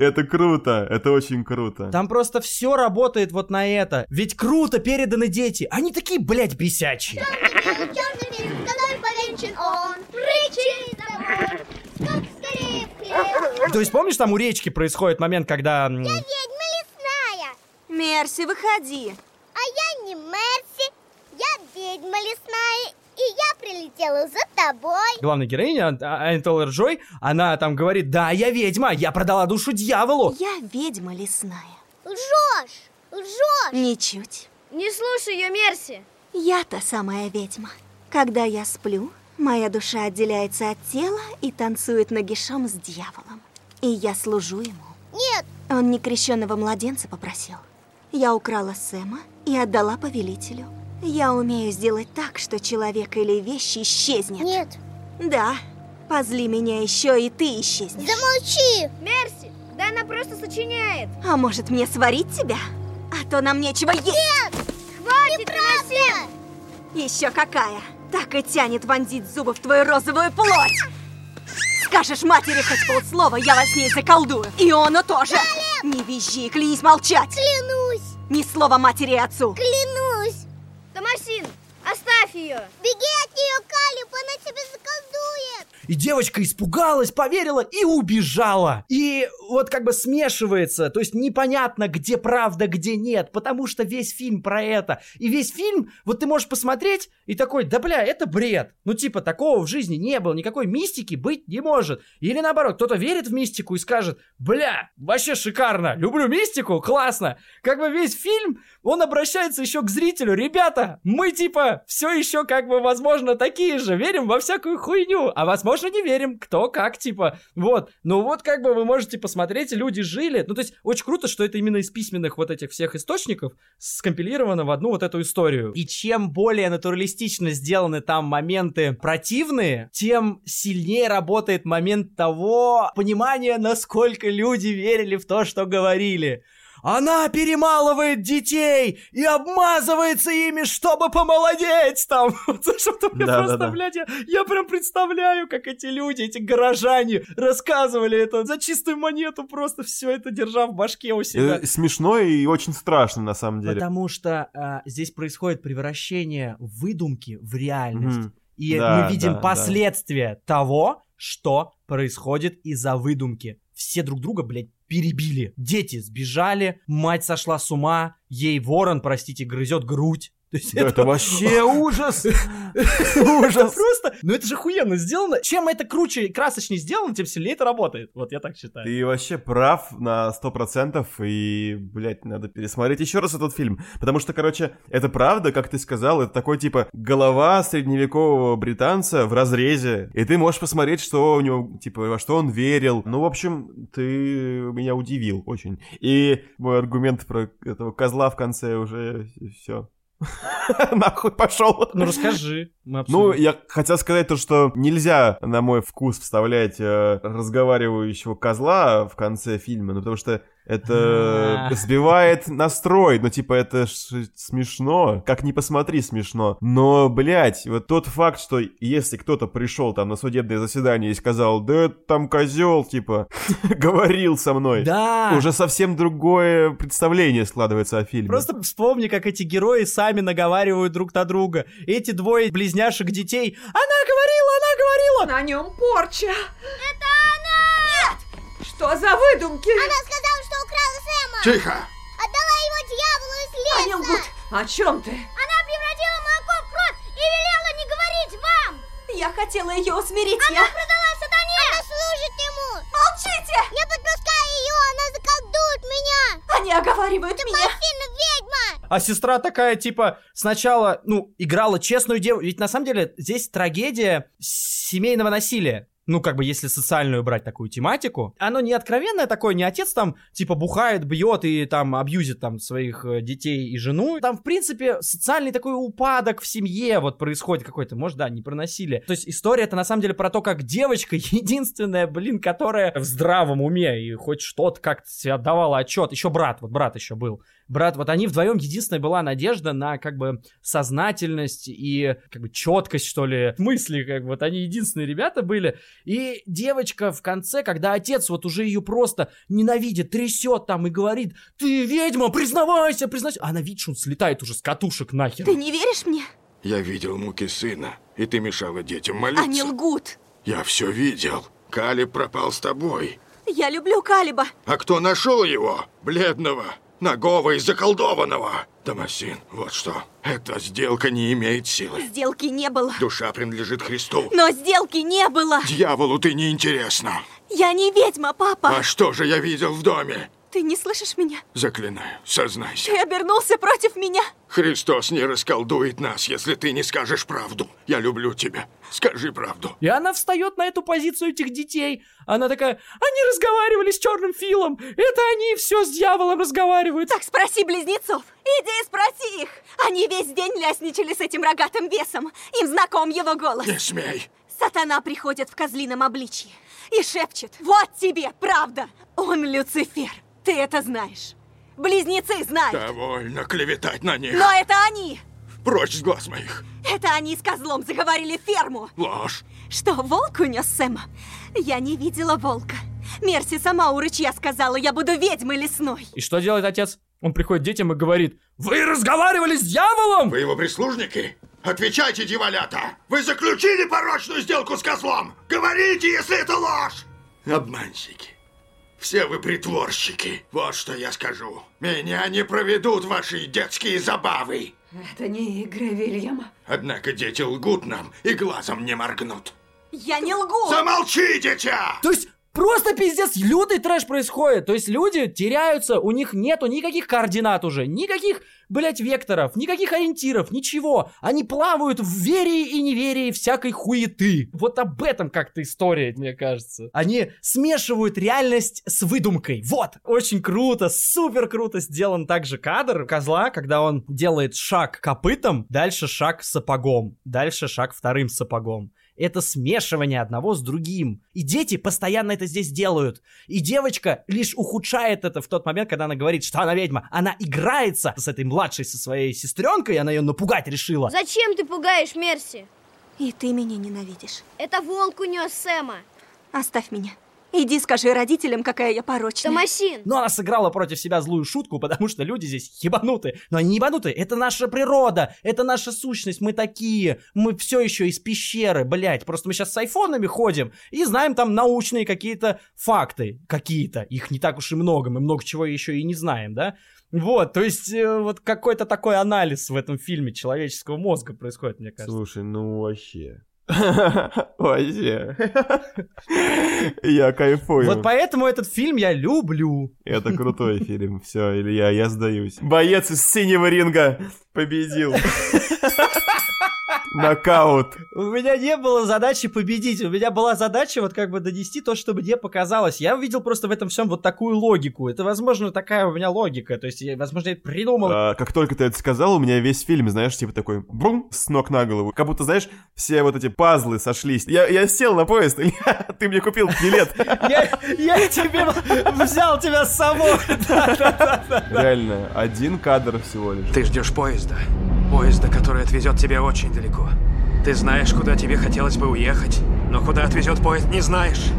[SPEAKER 2] Это круто, это очень круто.
[SPEAKER 1] Там просто все работает вот на это. Ведь круто переданы дети. Они такие, блядь, бесячие. То есть помнишь, там у речки происходит момент, когда... м,
[SPEAKER 10] Ведьма лесная,
[SPEAKER 11] Мерси, выходи.
[SPEAKER 10] а я не Мерси, я ведьма лесная, и я прилетела за тобой.
[SPEAKER 1] главная героиня, Ань Толлер Джой, она там говорит, да, я ведьма, я продала душу дьяволу.
[SPEAKER 11] Я ведьма лесная.
[SPEAKER 10] Лжешь, лжешь.
[SPEAKER 11] Ничуть.
[SPEAKER 10] Не слушай ее, Мерси.
[SPEAKER 11] Я та самая ведьма. Когда я сплю, моя душа отделяется от тела и танцует нагишом с дьяволом. И я служу ему.
[SPEAKER 10] Нет,
[SPEAKER 11] Он некрещенного младенца попросил. Я украла Сэма и отдала повелителю. Я умею сделать так, что человек или вещь исчезнет.
[SPEAKER 10] нет,
[SPEAKER 11] Да, позли меня еще и ты исчезнешь.
[SPEAKER 10] замолчи. Мерси, да она просто сочиняет.
[SPEAKER 11] А может мне сварить тебя? А то нам нечего есть.
[SPEAKER 10] Хватит, Томасин.
[SPEAKER 11] Еще какая? Так и тянет вонзить зубы в твою розовую плоть. Скажешь матери хоть полслова, я вас с ней заколдую. И Ону тоже. Не визжи, клянись молчать.
[SPEAKER 10] Клянусь,
[SPEAKER 11] Ни слова матери и отцу.
[SPEAKER 10] клянусь.
[SPEAKER 12] Томасин, оставь ее!
[SPEAKER 10] Беги от нее, Калиб, она тебя заколдует.
[SPEAKER 1] И девочка испугалась, поверила и убежала. И вот как бы смешивается, то есть непонятно, где правда, где нет, потому что весь фильм про это. И весь фильм, вот ты можешь посмотреть и такой, да бля, это бред. Ну типа такого в жизни не было, никакой мистики быть не может. Или наоборот, кто-то верит в мистику и скажет, бля, вообще шикарно, люблю мистику, классно. Как бы весь фильм, он обращается еще к зрителю, ребята, мы типа все еще как бы, возможно, такие же, верим во всякую хуйню, а возможно не верим, кто как, типа, вот. Ну вот как бы вы можете посмотреть, люди жили, ну то есть очень круто, что это именно из письменных вот этих всех источников скомпилировано в одну вот эту историю. И чем более натуралистично сделаны там моменты противные, тем сильнее работает момент того понимания, насколько люди верили в то, что говорили. Она перемалывает детей и обмазывается ими, чтобы помолодеть там. Что-то мне
[SPEAKER 2] Да,
[SPEAKER 1] просто,
[SPEAKER 2] да, да.
[SPEAKER 1] блядь, я, я прям представляю, как эти люди, эти горожане рассказывали это за чистую монету, просто все это держа в башке у себя.
[SPEAKER 2] Э, Смешно и очень страшно, на самом деле.
[SPEAKER 1] Потому что а, здесь происходит превращение выдумки в реальность.
[SPEAKER 2] Мгм.
[SPEAKER 1] И
[SPEAKER 2] Да,
[SPEAKER 1] мы видим
[SPEAKER 2] да, да.
[SPEAKER 1] последствия того, что происходит из-за выдумки. Все друг друга, блядь, перебили. Дети сбежали, мать сошла с ума, ей ворон, простите, грызет грудь. То есть
[SPEAKER 2] Да это вообще ужас! Ужас!
[SPEAKER 1] Просто, ну это же охуенно сделано. Чем это круче и красочнее сделано, тем сильнее это работает. Вот я так считаю.
[SPEAKER 2] Ты вообще прав на сто процентов, и, блядь, надо пересмотреть еще раз этот фильм. Потому что, короче, это правда, как ты сказал, это такой, типа, голова средневекового британца в разрезе, и ты можешь посмотреть, что у него, типа, во что он верил. Ну, в общем, ты меня удивил очень. И мой аргумент про этого козла в конце уже все. Нахуй пошел.
[SPEAKER 1] Ну расскажи.
[SPEAKER 2] Ну, я хотел сказать то, что нельзя, на мой вкус, вставлять э, разговаривающего козла в конце фильма, ну, потому что это
[SPEAKER 1] А.
[SPEAKER 2] сбивает настрой, ну, типа, это ж смешно, как ни посмотри, смешно. Но, блядь, вот тот факт, что если кто-то пришел там на судебное заседание и сказал, да там козел, типа, говорил со мной,
[SPEAKER 1] Да.
[SPEAKER 2] уже совсем другое представление складывается о фильме.
[SPEAKER 1] Просто вспомни, как эти герои сами наговаривают друг на друга. Эти двое близняшек детей. Она говорила, она говорила.
[SPEAKER 9] На нем порча.
[SPEAKER 10] Это она!
[SPEAKER 9] Нет! Что за выдумки?
[SPEAKER 10] Она сказала, что украла Сэма!
[SPEAKER 4] Тихо!
[SPEAKER 10] Отдала его дьяволу из леса!
[SPEAKER 9] Они лгут. О чем ты?
[SPEAKER 10] Она превратила молоко в кровь и велела не говорить вам!
[SPEAKER 11] Я хотела ее усмирить,
[SPEAKER 10] Она
[SPEAKER 11] я...
[SPEAKER 10] продала сатане! Она служит ему!
[SPEAKER 11] Молчите!
[SPEAKER 10] Не подпускай ее, она заколдует меня!
[SPEAKER 11] Они оговаривают меня!
[SPEAKER 10] Пассивно ведьма!
[SPEAKER 1] А сестра такая, типа, сначала, ну, играла честную девушку. Ведь на самом деле здесь трагедия семейного насилия. Ну, как бы, если социальную брать такую тематику. Оно не откровенное такое, не отец там, типа, бухает, бьет и там абьюзит там своих э, детей и жену. Там, в принципе, социальный такой упадок в семье вот происходит какой-то, может, да, не про насилие. То есть история это на самом деле про то, как девочка, единственная, блин, которая в здравом уме и хоть что-то как-то себе отдавала отчет. Еще брат, вот брат еще был. Брат, вот они вдвоем единственная была надежда на как бы сознательность и как бы четкость, что ли, мысли, как бы, вот они единственные ребята были. И девочка в конце, когда отец вот уже ее просто ненавидит, трясет там и говорит, ты ведьма, признавайся, признавайся. Она видит, что он слетает уже с катушек нахер.
[SPEAKER 11] Ты не веришь мне?
[SPEAKER 4] Я видел муки сына, и ты мешала детям молиться.
[SPEAKER 11] Они лгут.
[SPEAKER 4] Я все видел. Калиб пропал с тобой.
[SPEAKER 11] Я люблю Калиба.
[SPEAKER 4] А кто нашел его? Бледного, нагого и заколдованного. Томасин, вот что. Эта сделка не имеет силы.
[SPEAKER 11] Сделки не было.
[SPEAKER 4] Душа принадлежит Христу.
[SPEAKER 11] Но сделки не было.
[SPEAKER 4] Дьяволу ты не интересна.
[SPEAKER 11] Я не ведьма, папа.
[SPEAKER 4] А что же я видел в доме?
[SPEAKER 11] Ты не слышишь меня?
[SPEAKER 4] Заклинаю, сознайся.
[SPEAKER 11] Ты обернулся против меня.
[SPEAKER 4] Христос не расколдует нас, если ты не скажешь правду. Я люблю тебя. Скажи правду.
[SPEAKER 1] И она встает на эту позицию этих детей. Она такая, они разговаривали с черным Филом. Это они все с дьяволом разговаривают.
[SPEAKER 11] Так спроси близнецов. Иди и спроси их. Они весь день лясничали с этим рогатым бесом. Им знаком его голос.
[SPEAKER 4] Не смей.
[SPEAKER 11] Сатана приходит в козлином обличье и шепчет «Вот тебе правда! Он Люцифер! Ты это знаешь! Близнецы знают!
[SPEAKER 4] Довольно клеветать на них.
[SPEAKER 11] Но это они!
[SPEAKER 4] Прочь с глаз моих.
[SPEAKER 11] Это они с козлом заговорили ферму!
[SPEAKER 4] Ложь.
[SPEAKER 11] Что, волк унес Сэма? Я не видела волка. Мерси сама у рычья сказала, я буду ведьмой лесной.
[SPEAKER 1] И что делает отец? Он приходит к детям и говорит, вы разговаривали с дьяволом?
[SPEAKER 4] Вы его прислужники? Отвечайте, дьяволята! Вы заключили порочную сделку с козлом! Говорите, если это ложь! Обманщики. Все вы притворщики. Вот что я скажу. Меня не проведут ваши детские забавы.
[SPEAKER 9] Это не игры Вильяма.
[SPEAKER 4] Однако дети лгут нам и глазом не моргнут.
[SPEAKER 11] Я не лгу!
[SPEAKER 4] Замолчи, дитя!
[SPEAKER 1] То есть Просто пиздец, лютый трэш происходит. То есть люди теряются, у них нету никаких координат уже, никаких, блять, векторов, никаких ориентиров, ничего. Они плавают в вере и неверии всякой хуеты. Вот об этом как-то история, мне кажется. Они смешивают реальность с выдумкой. Вот, очень круто, супер круто сделан также кадр козла, когда он делает шаг копытом, дальше шаг сапогом, дальше шаг вторым сапогом это смешивание одного с другим. И дети постоянно это здесь делают. И девочка лишь ухудшает это в тот момент, когда она говорит, что она ведьма. Она играется с этой младшей, со своей сестренкой, и она ее напугать решила.
[SPEAKER 10] Зачем ты пугаешь Мерси?
[SPEAKER 11] И ты меня ненавидишь.
[SPEAKER 10] Это волк унес Сэма.
[SPEAKER 11] Оставь меня. Иди скажи родителям, какая я порочная.
[SPEAKER 10] Томасин!
[SPEAKER 1] Но она сыграла против себя злую шутку, потому что люди здесь ебанутые. Но они не ебанутые, это наша природа, это наша сущность, мы такие, мы все еще из пещеры, блять. Просто мы сейчас с айфонами ходим и знаем там научные какие-то факты, какие-то. Их не так уж и много, мы много чего еще и не знаем, да? Вот, то есть э, вот какой-то такой анализ в этом фильме человеческого мозга происходит, мне кажется.
[SPEAKER 2] Слушай, ну вообще. Вообще. Я кайфую.
[SPEAKER 1] Вот поэтому этот фильм я люблю.
[SPEAKER 2] Это крутой фильм. Все, Илья, я сдаюсь. Боец из синего ринга победил. Нокаут.
[SPEAKER 1] У меня не было задачи победить. У меня была задача вот как бы донести то, что мне показалось. Я увидел просто в этом всем вот такую логику. Это, возможно, такая у меня логика. То есть, я, возможно, я это придумал.
[SPEAKER 2] А, как только ты это сказал, у меня весь фильм, знаешь, типа такой бум, с ног на голову. Как будто, знаешь, все вот эти пазлы сошлись. Я, я сел на поезд, Илья, ты мне купил билет.
[SPEAKER 1] Я, тебе взял тебя с собой.
[SPEAKER 2] Реально, один кадр всего лишь.
[SPEAKER 12] Ты ждешь поезда. Поезда, который отвезет тебя очень далеко. Ты знаешь, куда тебе хотелось бы уехать, но куда отвезет поезд, не знаешь.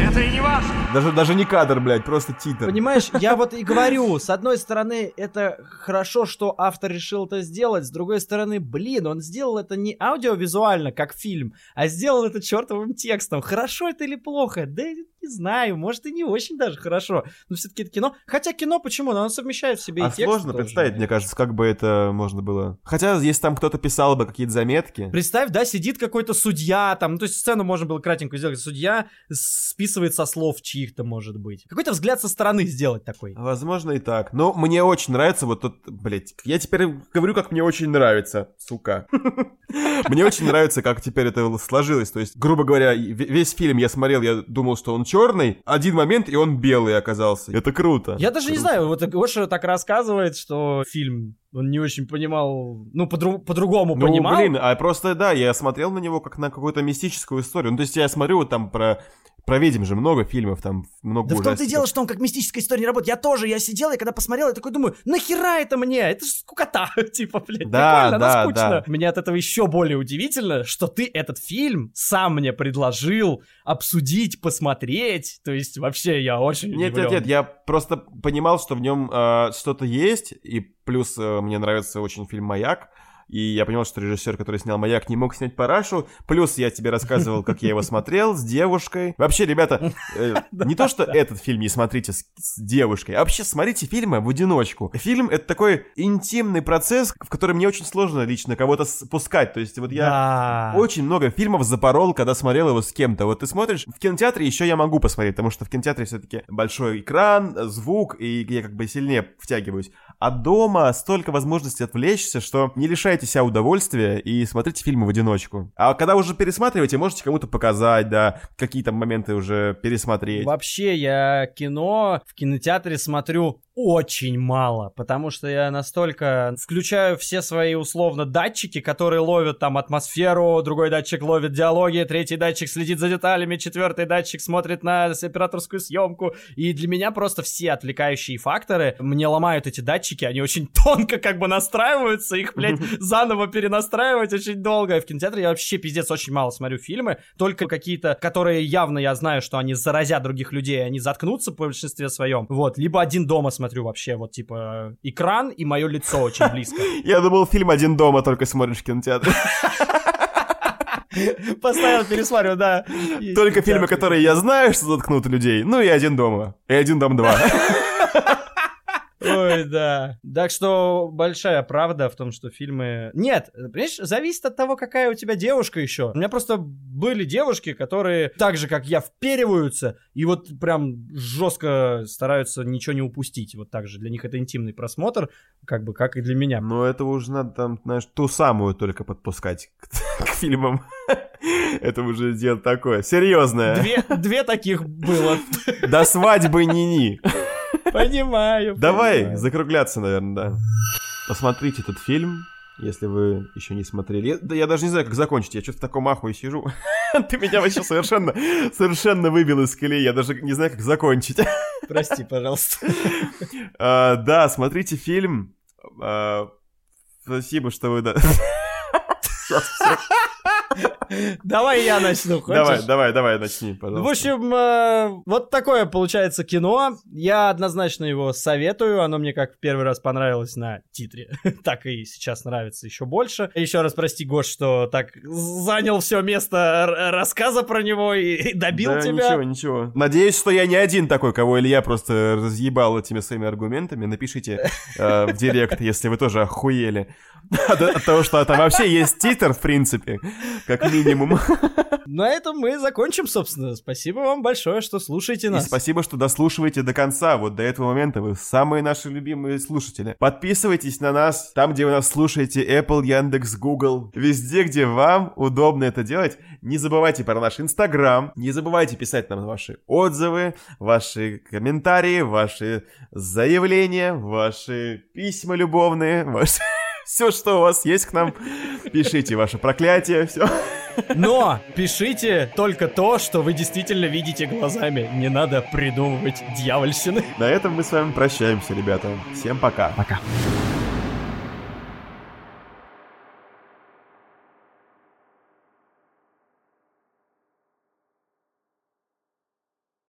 [SPEAKER 12] Это и не важно.
[SPEAKER 2] Даже, даже не кадр, блядь, просто титр.
[SPEAKER 1] Понимаешь, я вот и говорю, с одной стороны, это хорошо, что автор решил это сделать, с другой стороны, блин, он сделал это не аудиовизуально, как фильм, а сделал это чертовым текстом. Хорошо это или плохо? Да не знаю, может и не очень даже хорошо, но все-таки это кино. Хотя кино почему? Но оно совмещает в себе
[SPEAKER 2] а
[SPEAKER 1] и текст.
[SPEAKER 2] сложно
[SPEAKER 1] тоже.
[SPEAKER 2] представить, мне кажется, как бы это можно было. Хотя, если там кто-то писал бы какие-то заметки.
[SPEAKER 1] Представь, да, сидит какой-то судья, там, ну, то есть сцену можно было кратенько сделать. Судья списывает со слов чьих-то, может быть. Какой-то взгляд со стороны сделать такой.
[SPEAKER 2] Возможно и так. Но мне очень нравится вот тот, блять, я теперь говорю, как мне очень нравится, сука. Мне очень нравится, как теперь это сложилось. То есть, грубо говоря, весь фильм я смотрел, я думал, что он черный. Один момент, и он белый оказался. Это круто.
[SPEAKER 1] Я даже
[SPEAKER 2] круто.
[SPEAKER 1] не знаю, вот Гоша так рассказывает, что фильм он не очень понимал, ну, по-дру- по-другому
[SPEAKER 2] ну,
[SPEAKER 1] понимал.
[SPEAKER 2] блин, а просто, да, я смотрел на него как на какую-то мистическую историю. Ну, то есть я смотрю вот там про про ведьм же много фильмов, там много
[SPEAKER 1] Да в том-то и
[SPEAKER 2] ужастиков.
[SPEAKER 1] дело, что он как мистическая история не работает. Я тоже, я сидел, и когда посмотрел, я такой думаю, нахера это мне? Это же скукота, типа, блядь,
[SPEAKER 2] Да,
[SPEAKER 1] прикольно,
[SPEAKER 2] да,
[SPEAKER 1] но скучно.
[SPEAKER 2] да.
[SPEAKER 1] Мне от этого еще более удивительно, что ты этот фильм сам мне предложил обсудить, посмотреть. То есть, вообще, я очень
[SPEAKER 2] Нет,
[SPEAKER 1] удивлен.
[SPEAKER 2] нет, нет, я просто понимал, что в нем э, что-то есть, и плюс э, мне нравится очень фильм «Маяк», и я понял, что режиссер, который снял «Маяк», не мог снять «Парашу», плюс я тебе рассказывал, как я его смотрел с девушкой. Вообще, ребята, э, не то, что этот фильм не смотрите с, девушкой, а вообще смотрите фильмы в одиночку. Фильм — это такой интимный процесс, в который мне очень сложно лично кого-то спускать, то есть вот я очень много фильмов запорол, когда смотрел его с кем-то. Вот ты смотришь, в кинотеатре еще я могу посмотреть, потому что в кинотеатре все-таки большой экран, звук, и я как бы сильнее втягиваюсь. А дома столько возможностей отвлечься, что не лишайте себя удовольствия и смотрите фильмы в одиночку. А когда уже пересматриваете, можете кому-то показать, да, какие-то моменты уже пересмотреть.
[SPEAKER 1] Вообще, я кино в кинотеатре смотрю очень мало, потому что я настолько включаю все свои условно датчики, которые ловят там атмосферу, другой датчик ловит диалоги, третий датчик следит за деталями, четвертый датчик смотрит на операторскую съемку, и для меня просто все отвлекающие факторы. Мне ломают эти датчики, они очень тонко как бы настраиваются, их, блядь, заново перенастраивать очень долго. В кинотеатре я вообще пиздец очень мало смотрю фильмы, только какие-то, которые явно я знаю, что они заразят других людей, они заткнутся в большинстве своем, вот, либо один дома смотрю смотрю вообще вот типа экран и мое лицо очень близко.
[SPEAKER 2] Я думал, фильм «Один дома» только смотришь в кинотеатре.
[SPEAKER 1] Постоянно пересматриваю, да.
[SPEAKER 2] Только фильмы, которые я знаю, что заткнут людей. Ну и «Один дома». И «Один дом 2».
[SPEAKER 1] Ой, да. Так что большая правда в том, что фильмы... Нет, понимаешь, зависит от того, какая у тебя девушка еще. У меня просто были девушки, которые так же, как я, впериваются и вот прям жестко стараются ничего не упустить. Вот так же. Для них это интимный просмотр, как бы, как и для меня.
[SPEAKER 2] Но это уже надо там, знаешь, ту самую только подпускать к, к фильмам. Это уже дело такое, серьезное.
[SPEAKER 1] Две, две таких было.
[SPEAKER 2] До свадьбы ни-ни.
[SPEAKER 1] Понимаю.
[SPEAKER 2] Давай закругляться, наверное, да. Посмотрите этот фильм, если вы еще не смотрели. Я, да я даже не знаю, как закончить. Я что-то в таком ахуе сижу. Ты меня вообще совершенно, совершенно выбил из колеи. Я даже не знаю, как закончить.
[SPEAKER 1] Прости, пожалуйста.
[SPEAKER 2] А, да, смотрите фильм. А, спасибо, что вы... Сейчас все.
[SPEAKER 1] Давай я начну, хочешь?
[SPEAKER 2] Давай, давай, давай, начни, пожалуйста.
[SPEAKER 1] В общем, э, вот такое получается кино. Я однозначно его советую. Оно мне как в первый раз понравилось на титре, так и сейчас нравится еще больше. Еще раз прости, Гош, что так занял все место рассказа про него и, добил
[SPEAKER 2] да,
[SPEAKER 1] тебя.
[SPEAKER 2] ничего, ничего. Надеюсь, что я не один такой, кого Илья просто разъебал этими своими аргументами. Напишите э, в директ, если вы тоже охуели. От, того, что это вообще есть титр, в принципе, как минимум.
[SPEAKER 1] На этом мы закончим, собственно. Спасибо вам большое, что слушаете
[SPEAKER 2] И
[SPEAKER 1] нас.
[SPEAKER 2] спасибо, что дослушиваете до конца. Вот до этого момента вы самые наши любимые слушатели. Подписывайтесь на нас там, где вы нас слушаете. Apple, Яндекс, Google. Везде, где вам удобно это делать. Не забывайте про наш Инстаграм. Не забывайте писать нам ваши отзывы, ваши комментарии, ваши заявления, ваши письма любовные, ваши... Все, что у вас есть к нам, пишите ваше проклятие, все.
[SPEAKER 1] Но пишите только то, что вы действительно видите глазами. Не надо придумывать дьявольщины.
[SPEAKER 2] На этом мы с вами прощаемся, ребята. Всем пока.
[SPEAKER 1] Пока.